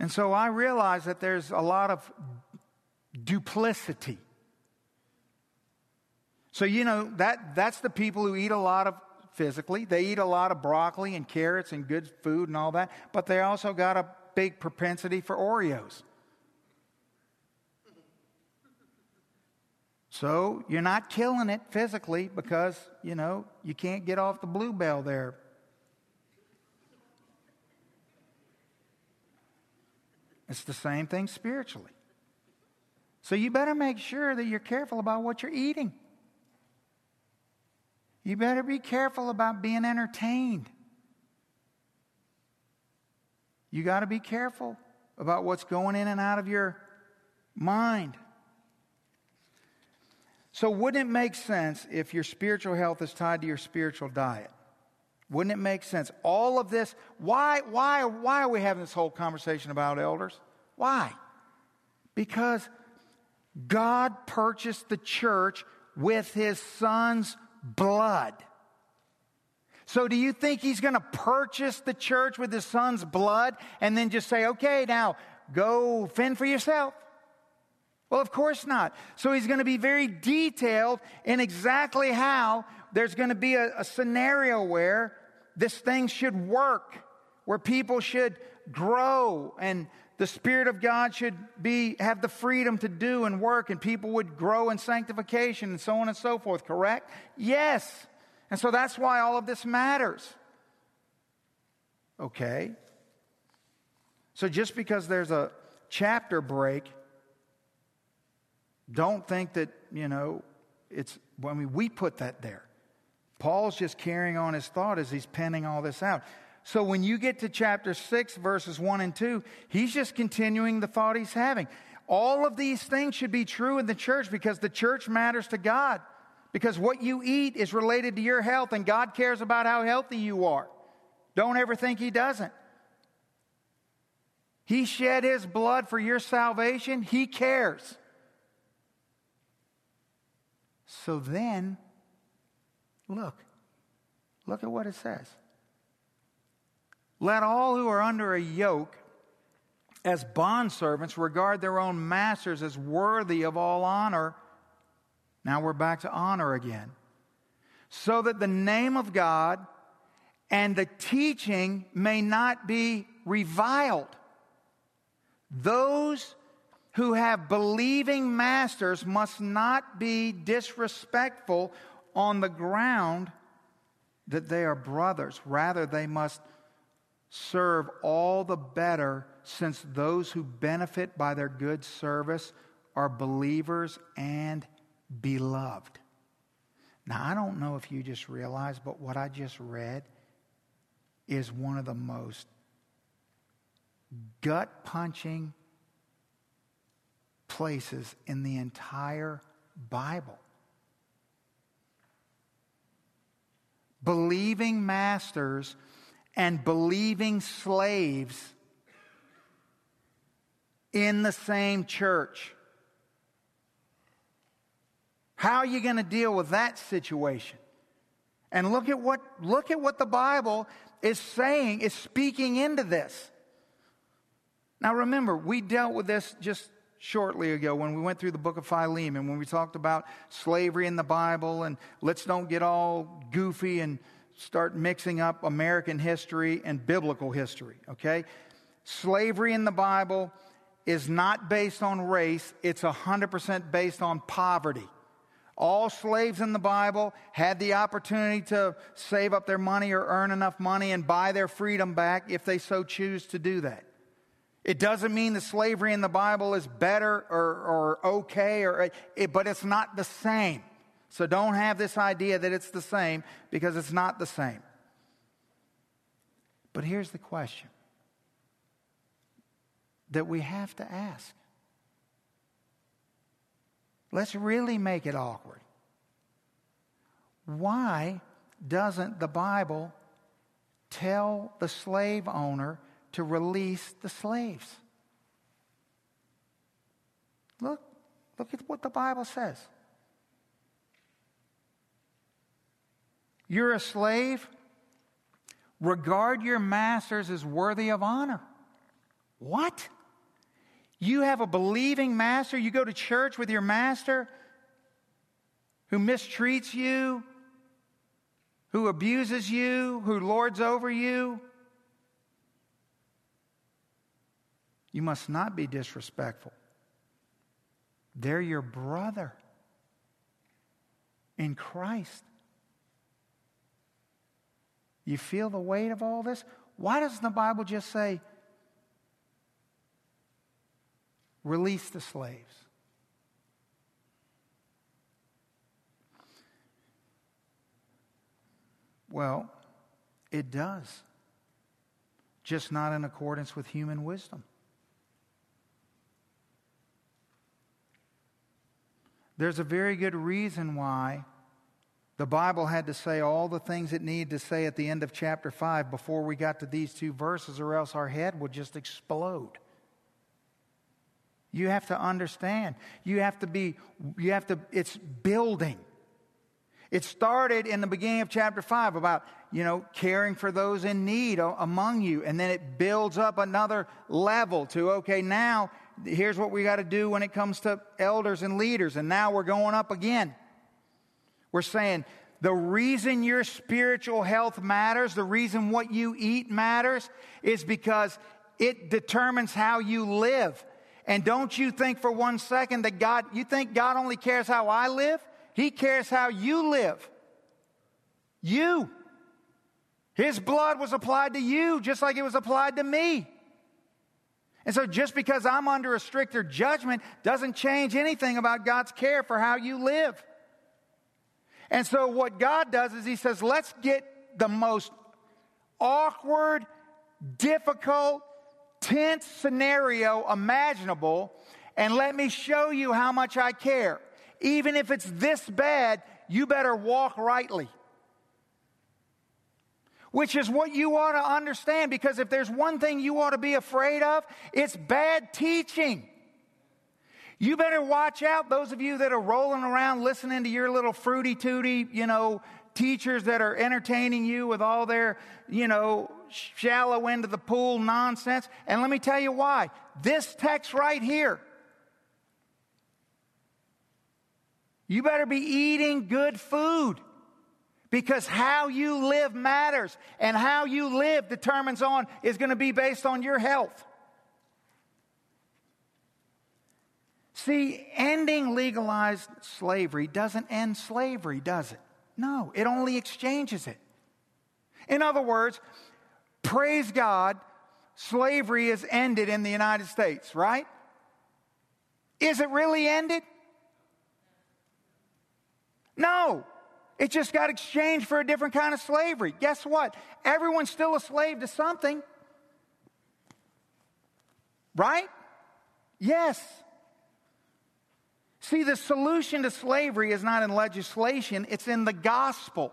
Speaker 1: And so I realize that there's a lot of duplicity. So, you know, that, that's the people who eat a lot of physically. They eat a lot of broccoli and carrots and good food and all that, but they also got a big propensity for Oreos. So you're not killing it physically because, you know, you can't get off the Blue Bell there. It's the same thing spiritually. So you better make sure that you're careful about what you're eating. You better be careful about being entertained. You got to be careful about what's going in and out of your mind. So, wouldn't it make sense if your spiritual health is tied to your spiritual diet? Wouldn't it make sense? All of this, why, why, why are we having this whole conversation about elders? Why? Because God purchased the church with his son's blood. So, do you think he's going to purchase the church with his son's blood and then just say, okay, now go fend for yourself? Well, of course not. So he's going to be very detailed in exactly how there's going to be a, a, scenario where this thing should work, where people should grow and the Spirit of God should be, have the freedom to do and work, and people would grow in sanctification and so on and so forth, correct? Yes. And so that's why all of this matters. Okay. So just because there's a chapter break don't think that, you know, it's, I mean, we put that there. Paul's just carrying on his thought as he's penning all this out. So when you get to chapter 6, verses 1 and 2, he's just continuing the thought he's having. All of these things should be true in the church because the church matters to God. Because what you eat is related to your health, and God cares about how healthy you are. Don't ever think He doesn't. He shed His blood for your salvation, He cares. So then, look, look at what it says. Let all who are under a yoke as bondservants regard their own masters as worthy of all honor. Now we're back to honor again. So that the name of God and the teaching may not be reviled. Those who have believing masters must not be disrespectful on the ground that they are brothers. Rather, they must serve all the better since those who benefit by their good service are believers and beloved. Now, I don't know if you just realized, but what I just read is one of the most gut punching places in the entire Bible. Believing masters and believing slaves in the same church. How are you going to deal with that situation? And look at what look at what the Bible is saying, is speaking into this. Now remember, we dealt with this just shortly ago when we went through the book of Philemon, when we talked about slavery in the Bible, and let's don't get all goofy and start mixing up American history and biblical history, okay? Slavery in the Bible is not based on race, it's 100% based on poverty. All slaves in the Bible had the opportunity to save up their money or earn enough money and buy their freedom back if they so choose to do that. It doesn't mean that slavery in the Bible is better or, or okay, or, but it's not the same. So don't have this idea that it's the same because it's not the same. But here's the question that we have to ask. Let's really make it awkward. Why doesn't the Bible tell the slave owner to release the slaves? Look, look at what the Bible says. You're a slave. Regard your masters as worthy of honor. What? You have a believing master. You go to church with your master who mistreats you, who abuses you, who lords over you. You must not be disrespectful. They're your brother in Christ. You feel the weight of all this? Why doesn't the Bible just say, release the slaves? Well, it does, just not in accordance with human wisdom. There's a very good reason why the Bible had to say all the things it needed to say at the end of chapter 5 before we got to these two verses, or else our head would just explode. You have to understand. You have to be, you have to, it's building. It started in the beginning of chapter 5 about, you know, caring for those in need among you. And then it builds up another level to, okay, now here's what we got to do when it comes to elders and leaders. And now we're going up again. We're saying the reason your spiritual health matters, the reason what you eat matters, is because it determines how you live. And don't you think for one second that God, you think God only cares how I live? He cares how you live. You. His blood was applied to you just like it was applied to me. And so just because I'm under a stricter judgment doesn't change anything about God's care for how you live. And so what God does is He says, let's get the most awkward, difficult, tense scenario imaginable, and let me show you how much I care. Even if it's this bad, you better walk rightly. Which is what you ought to understand because if there's one thing you ought to be afraid of, it's bad teaching. You better watch out, those of you that are rolling around listening to your little fruity tooty, you know, teachers that are entertaining you with all their, you know, shallow end of the pool nonsense. And let me tell you why. This text right here. You better be eating good food because how you live matters and how you live determines on is going to be based on your health. See, ending legalized slavery doesn't end slavery, does it? No, it only exchanges it. In other words, praise God, slavery is ended in the United States, right? Is it really ended? No. It just got exchanged for a different kind of slavery. Guess what? Everyone's still a slave to something. Right? Yes. See, the solution to slavery is not in legislation, it's in the gospel.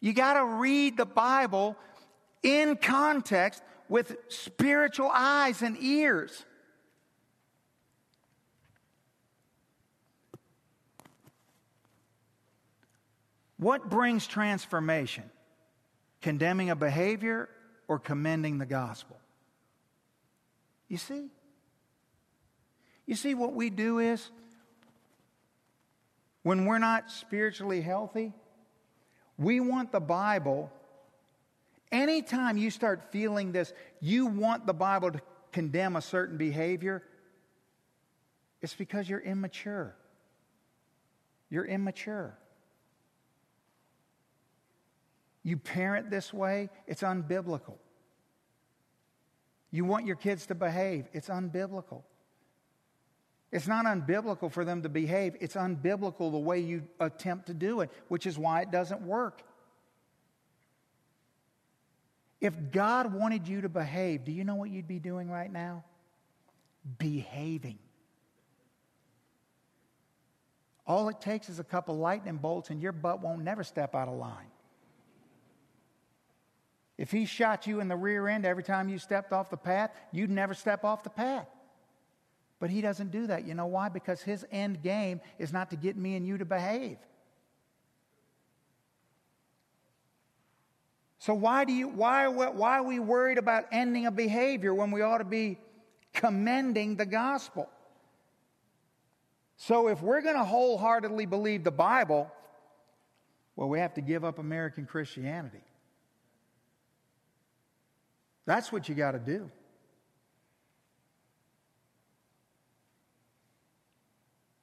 Speaker 1: You got to read the Bible in context with spiritual eyes and ears. What brings transformation? Condemning a behavior or commending the gospel? You see? You see, what we do is when we're not spiritually healthy, we want the Bible. Anytime you start feeling this, you want the Bible to condemn a certain behavior, it's because you're immature. You're immature. You parent this way, it's unbiblical. You want your kids to behave, it's unbiblical. It's not unbiblical for them to behave, it's unbiblical the way you attempt to do it, which is why it doesn't work. If God wanted you to behave, do you know what you'd be doing right now? Behaving. All it takes is a couple lightning bolts, and your butt won't never step out of line. If he shot you in the rear end every time you stepped off the path, you'd never step off the path. But he doesn't do that. You know why? Because his end game is not to get me and you to behave. So why do you why why are we worried about ending a behavior when we ought to be commending the gospel? So if we're going to wholeheartedly believe the Bible, well, we have to give up American Christianity. That's what you got to do.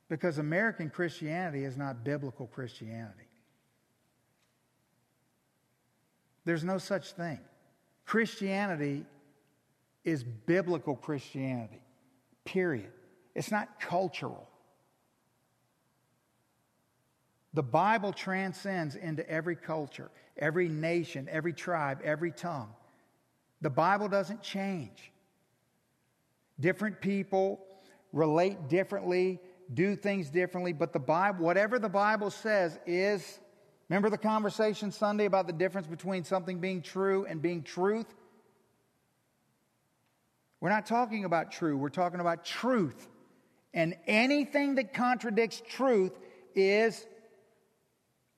Speaker 1: Because American Christianity is not biblical Christianity. There's no such thing. Christianity is biblical Christianity, period. It's not cultural. The Bible transcends into every culture, every nation, every tribe, every tongue. The Bible doesn't change. Different people relate differently, do things differently, but the Bible, whatever the Bible says, is. Remember the conversation Sunday about the difference between something being true and being truth? We're not talking about true, we're talking about truth. And anything that contradicts truth is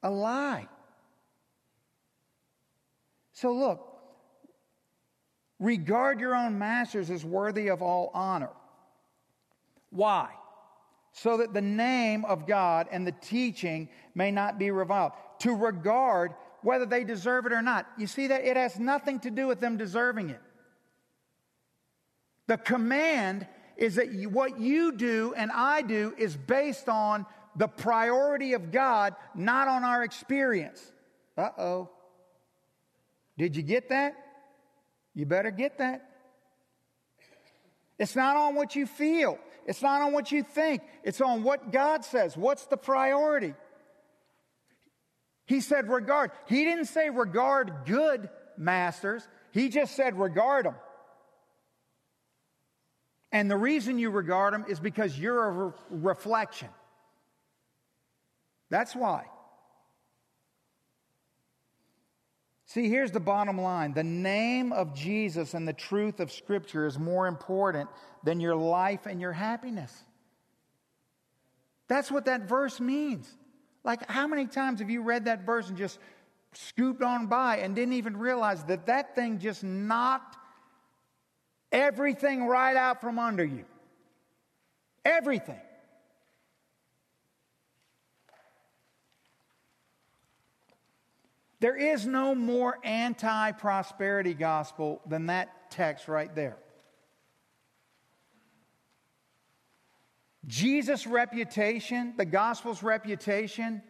Speaker 1: a lie. So, look, Regard your own masters as worthy of all honor. Why? So that the name of God and the teaching may not be reviled. To regard whether they deserve it or not. You see that? It has nothing to do with them deserving it. The command is that you, what you do and I do is based on the priority of God, not on our experience. Uh oh. Did you get that? You better get that. It's not on what you feel. It's not on what you think. It's on what God says. What's the priority? He said regard. He didn't say regard good masters. He just said regard them. And the reason you regard them is because you're a re- reflection. That's why. See, here's the bottom line the name of Jesus and the truth of Scripture is more important than your life and your happiness. That's what that verse means. Like, how many times have you read that verse and just scooped on by and didn't even realize that that thing just knocked everything right out from under you? Everything. There is no more anti prosperity gospel than that text right there. Jesus' reputation, the gospel's reputation,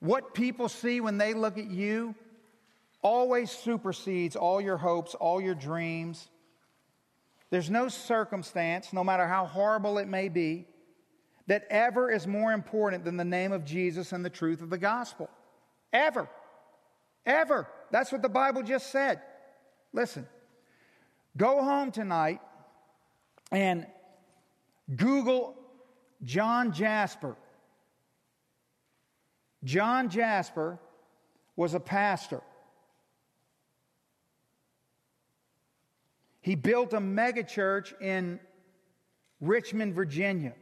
Speaker 1: what people see when they look at you, always supersedes all your hopes, all your dreams. There's no circumstance, no matter how horrible it may be, that ever is more important than the name of Jesus and the truth of the gospel. Ever. Ever. That's what the Bible just said. Listen, go home tonight and Google John Jasper. John Jasper was a pastor. He built a megachurch in Richmond, Virginia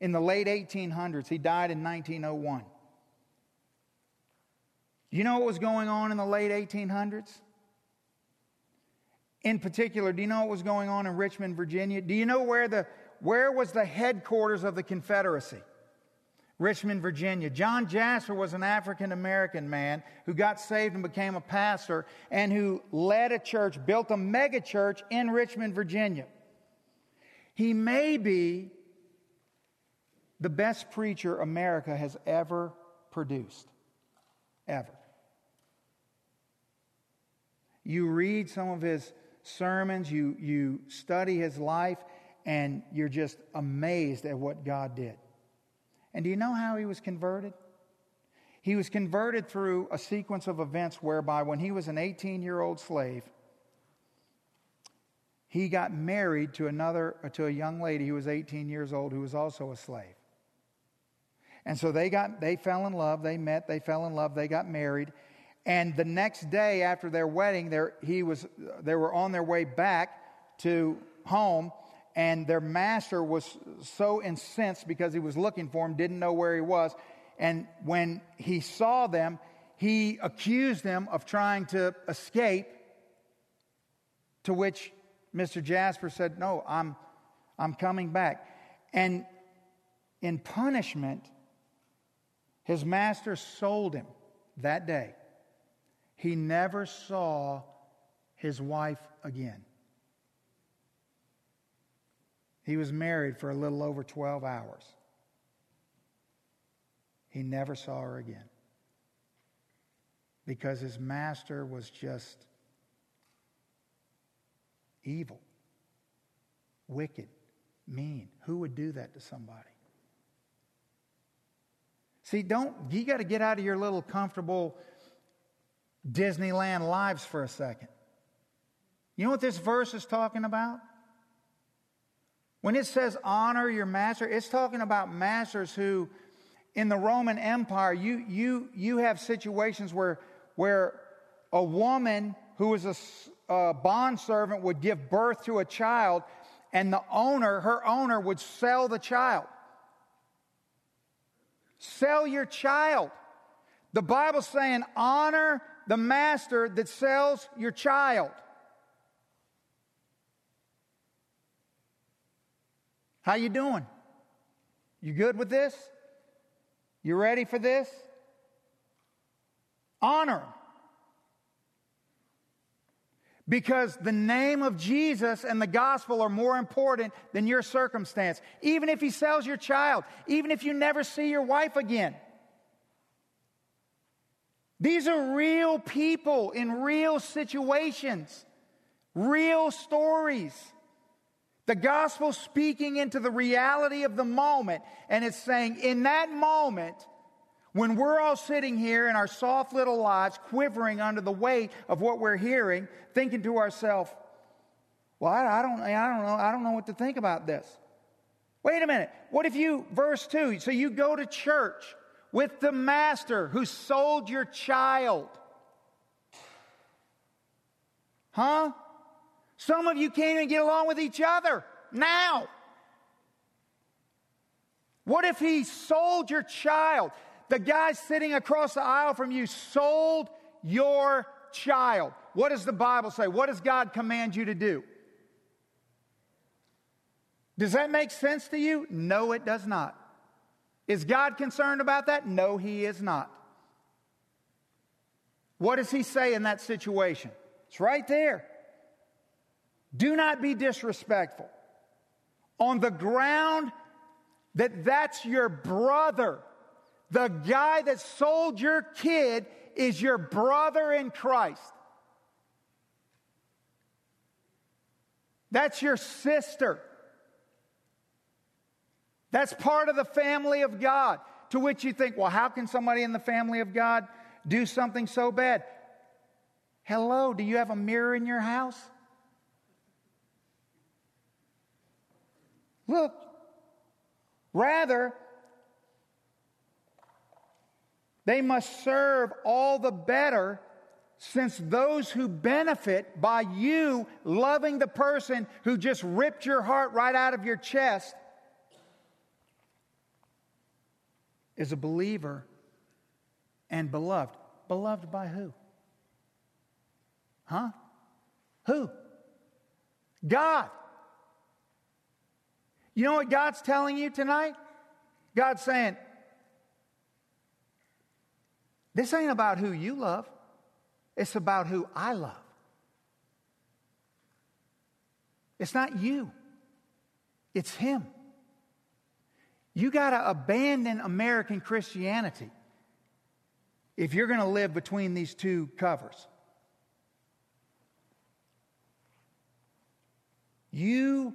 Speaker 1: in the late 1800s. He died in 1901. You know what was going on in the late 1800s? In particular, do you know what was going on in Richmond, Virginia? Do you know where the where was the headquarters of the Confederacy? Richmond, Virginia. John Jasper was an African American man who got saved and became a pastor and who led a church, built a mega church in Richmond, Virginia. He may be the best preacher America has ever produced. Ever. You read some of his sermons, you, you study his life, and you're just amazed at what God did. And do you know how he was converted? He was converted through a sequence of events whereby, when he was an 18 year old slave, he got married to another to a young lady who was 18 years old who was also a slave. And so they got they fell in love, they met, they fell in love, they got married. And the next day after their wedding, he was, they were on their way back to home, and their master was so incensed because he was looking for him, didn't know where he was. And when he saw them, he accused them of trying to escape, to which Mr. Jasper said, No, I'm, I'm coming back. And in punishment, his master sold him that day. He never saw his wife again. He was married for a little over 12 hours. He never saw her again because his master was just evil, wicked, mean. Who would do that to somebody? See, don't, you got to get out of your little comfortable Disneyland lives for a second. You know what this verse is talking about? When it says honor your master, it's talking about masters who, in the Roman Empire, you, you, you have situations where, where a woman who was a, a bondservant would give birth to a child, and the owner, her owner, would sell the child. Sell your child. The Bible's saying, honor the master that sells your child. How you doing? You good with this? You ready for this? Honor because the name of Jesus and the gospel are more important than your circumstance. Even if he sells your child, even if you never see your wife again. These are real people in real situations, real stories. The gospel speaking into the reality of the moment, and it's saying, in that moment, when we're all sitting here in our soft little lives, quivering under the weight of what we're hearing, thinking to ourselves, well, I, I, don't, I don't know, I don't know what to think about this. Wait a minute. What if you, verse 2, so you go to church with the master who sold your child? Huh? Some of you can't even get along with each other now. What if he sold your child? The guy sitting across the aisle from you sold your child. What does the Bible say? What does God command you to do? Does that make sense to you? No, it does not. Is God concerned about that? No, He is not. What does He say in that situation? It's right there. Do not be disrespectful. On the ground that that's your brother, the guy that sold your kid is your brother in Christ. That's your sister. That's part of the family of God. To which you think, well, how can somebody in the family of God do something so bad? Hello, do you have a mirror in your house? Look, rather, they must serve all the better since those who benefit by you loving the person who just ripped your heart right out of your chest is a believer and beloved. Beloved by who? Huh? Who? God. You know what God's telling you tonight? God's saying, This ain't about who you love, it's about who I love. It's not you, it's Him. You got to abandon American Christianity if you're going to live between these two covers. You,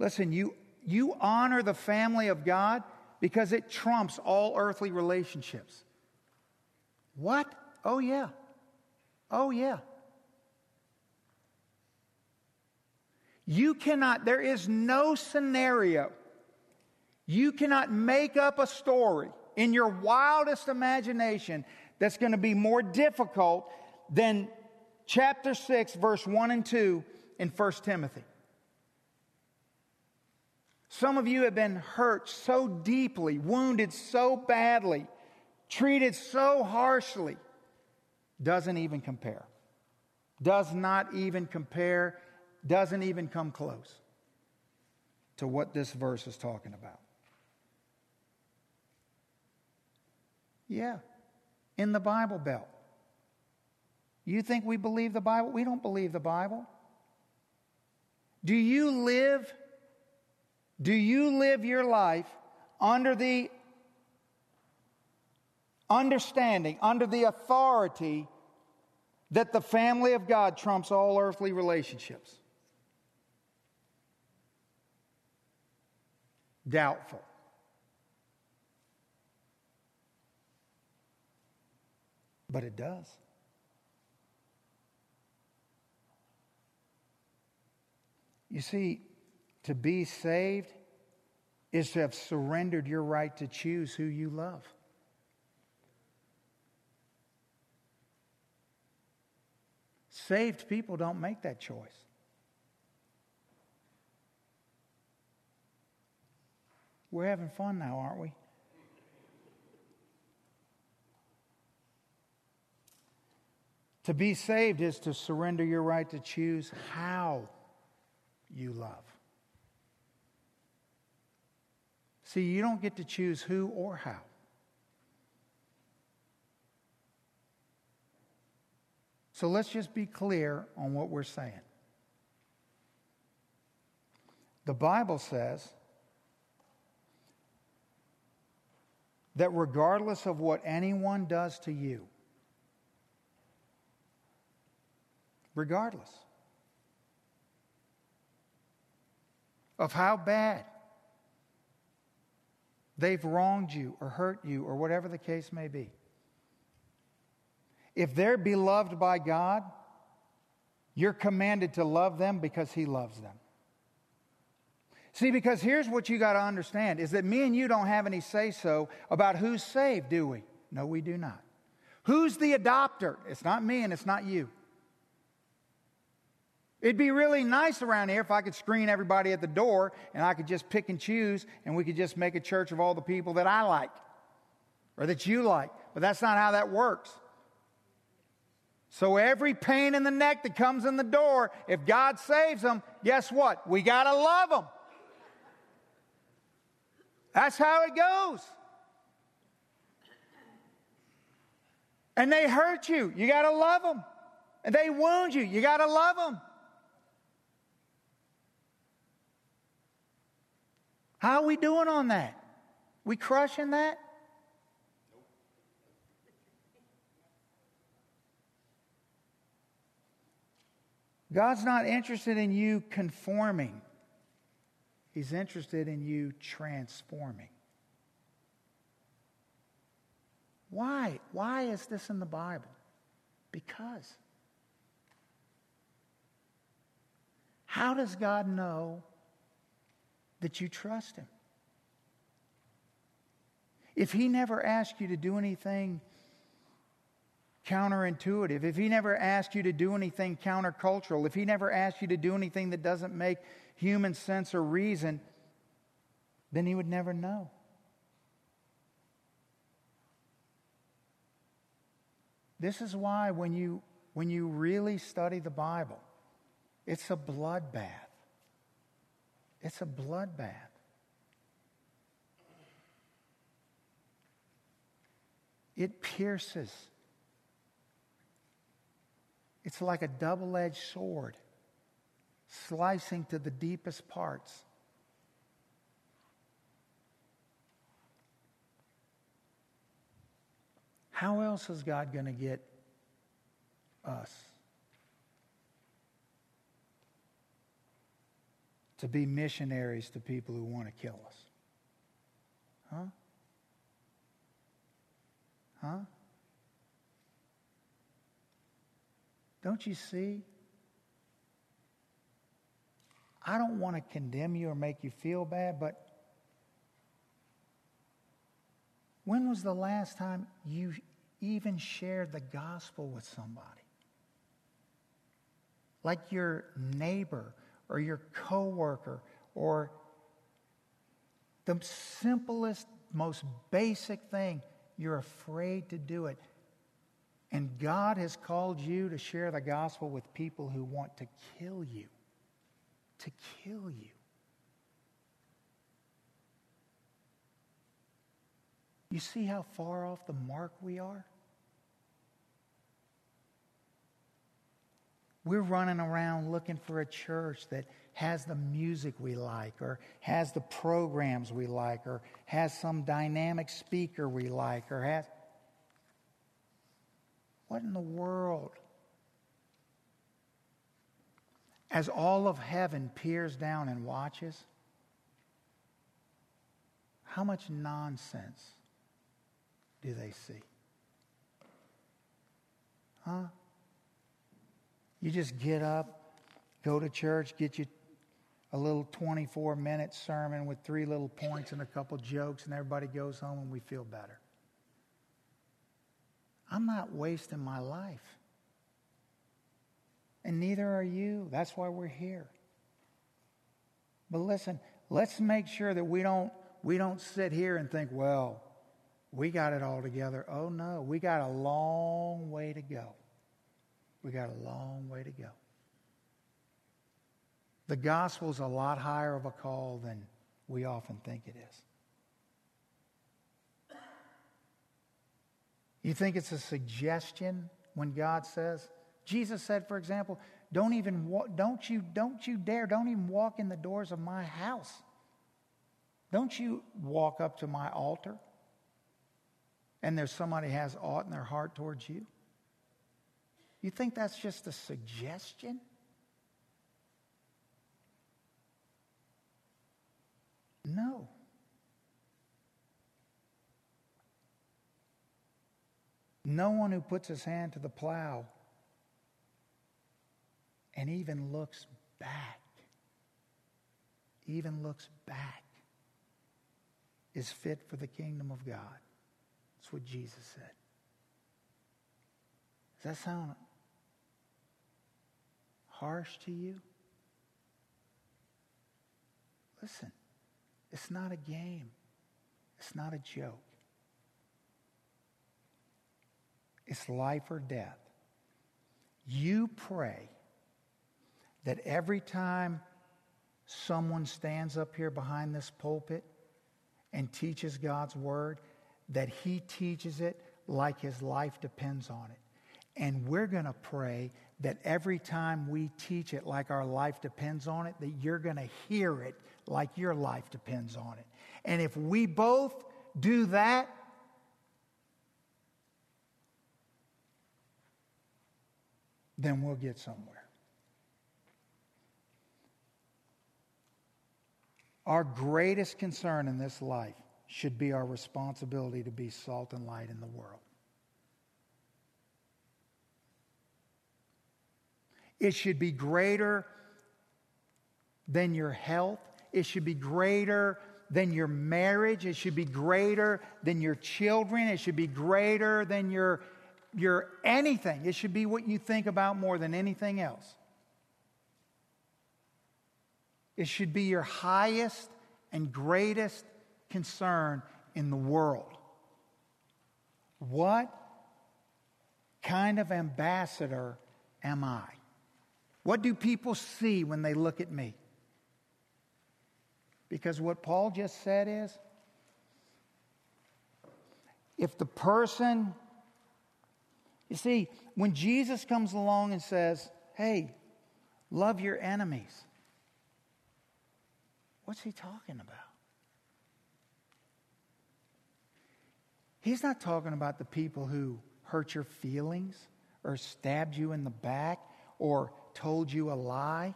Speaker 1: listen, you, you honor the family of God because it trumps all earthly relationships. What? Oh, yeah. Oh, yeah. You cannot, there is no scenario you cannot make up a story in your wildest imagination that's going to be more difficult than chapter 6, verse 1 and 2 in 1 Timothy. Some of you have been hurt so deeply, wounded so badly, treated so harshly, doesn't even compare. Does not even compare, doesn't even come close to what this verse is talking about. Yeah, in the Bible Belt. You think we believe the Bible? We don't believe the Bible. Do you live do you live your life under the understanding, under the authority that the family of God trumps all earthly relationships? Doubtful. But it does. You see, to be saved is to have surrendered your right to choose who you love. Saved people don't make that choice. We're having fun now, aren't we? To be saved is to surrender your right to choose how you love. See, you don't get to choose who or how. So let's just be clear on what we're saying. The Bible says that regardless of what anyone does to you, regardless of how bad they've wronged you or hurt you or whatever the case may be. If they're beloved by God, you're commanded to love them because He loves them. See, because here's what you got to understand is that me and you don't have any say so about who's saved, do we? No, we do not. Who's the adopter? It's not me and it's not you. It'd be really nice around here if I could screen everybody at the door and I could just pick and choose and we could just make a church of all the people that I like or that you like. But that's not how that works. So every pain in the neck that comes in the door, if God saves them, guess what? We got to love them. That's how it goes. And they hurt you, you got to love them. And they wound you, you got to love them. How are we doing on that? We crushing that? God's not interested in you conforming, He's interested in you transforming. Why? Why is this in the Bible? Because. How does God know that you trust Him? If He never asked you to do anything counterintuitive, if He never asked you to do anything countercultural, if He never asked you to do anything that doesn't make human sense or reason, then He would never know. This is why when you, when you really study the Bible, it's a bloodbath. It's a bloodbath. It pierces. It's like a double edged sword, slicing to the deepest parts. How else is God going to get us? To be missionaries to people who want to kill us. Huh? Huh? Don't you see? I don't want to condemn you or make you feel bad, but when was the last time you even shared the gospel with somebody. Like your neighbor or your coworker or the simplest, most basic thing, you're afraid to do it. And God has called you to share the gospel with people who want to kill you. To kill you. You see how far off the mark we are? We're running around looking for a church that has the music we like, or has the programs we like, or has some dynamic speaker we like, or has. What in the world? As all of heaven peers down and watches, how much nonsense do they see? Huh? You just get up, go to church, get you a little 24 minute sermon with three little points and a couple jokes, and everybody goes home and we feel better. I'm not wasting my life. And neither are you. That's why we're here. But listen, let's make sure that we don't, we don't sit here and think, well, we got it all together. Oh, no, we got a long way to go. We got a long way to go. The gospel is a lot higher of a call than we often think it is. You think it's a suggestion when God says, Jesus said, for example, don't even don't you don't you dare don't even walk in the doors of my house. Don't you walk up to my altar and there's somebody has aught in their heart towards you? You think that's just a suggestion? No. No one who puts his hand to the plow and even looks back, even looks back, is fit for the kingdom of God. That's what Jesus said. Does that sound harsh to you? Listen, it's not a game. It's not a joke. It's life or death. You pray that every time someone stands up here behind this pulpit and teaches God's word, that he teaches it like his life depends on it. And we're going to pray that every time we teach it like our life depends on it, that you're going to hear it like your life depends on it. And if we both do that, then we'll get somewhere. Our greatest concern in this life should be our responsibility to be salt and light in the world. It should be greater than your health. It should be greater than your marriage. It should be greater than your children. It should be greater than your, your anything. It should be what you think about more than anything else. It should be your highest and greatest concern in the world. What kind of ambassador am I? What do people see when they look at me? Because what Paul just said is if the person, you see, when Jesus comes along and says, hey, love your enemies, what's he talking about? He's not talking about the people who hurt your feelings or stabbed you in the back or told you a lie.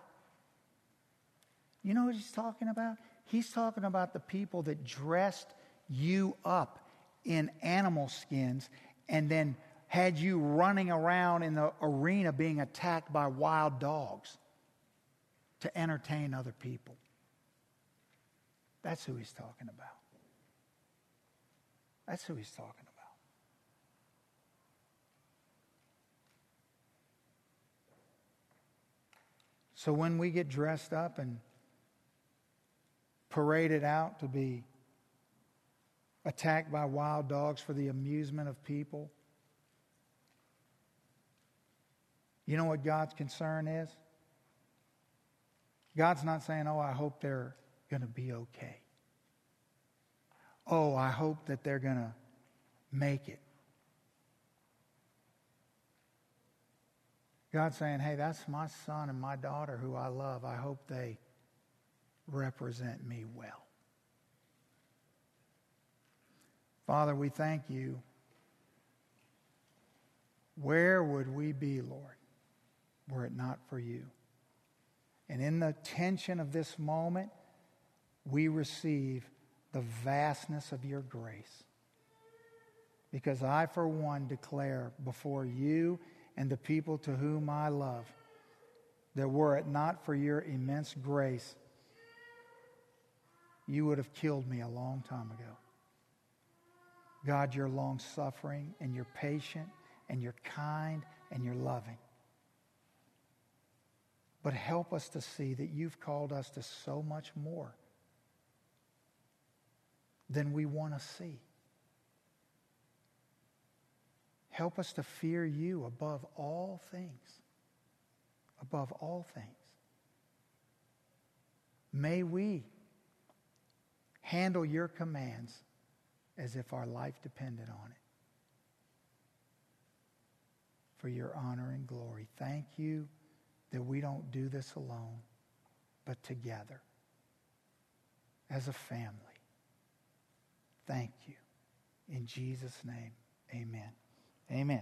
Speaker 1: You know what he's talking about? He's talking about the people that dressed you up in animal skins and then had you running around in the arena being attacked by wild dogs to entertain other people. That's who he's talking about. That's who he's talking about. So when we get dressed up and paraded out to be attacked by wild dogs for the amusement of people, you know what God's concern is? God's not saying, oh, I hope they're going to be okay. Oh, I hope that they're going to make it. God's saying, hey, that's my son and my daughter who I love. I hope they represent me well. Father, we thank you. Where would we be, Lord, were it not for you? And in the tension of this moment, we receive the vastness of your grace. Because I, for one, declare before you and the people to whom I love that were it not for your immense grace, you would have killed me a long time ago. God, you're long suffering and you're patient and you're kind and you're loving. But help us to see that you've called us to so much more than we want to see. Help us to fear you above all things. Above all things. May we handle your commands as if our life depended on it. For your honor and glory. Thank you that we don't do this alone, but together as a family. Thank you. In Jesus' name, amen. Amen.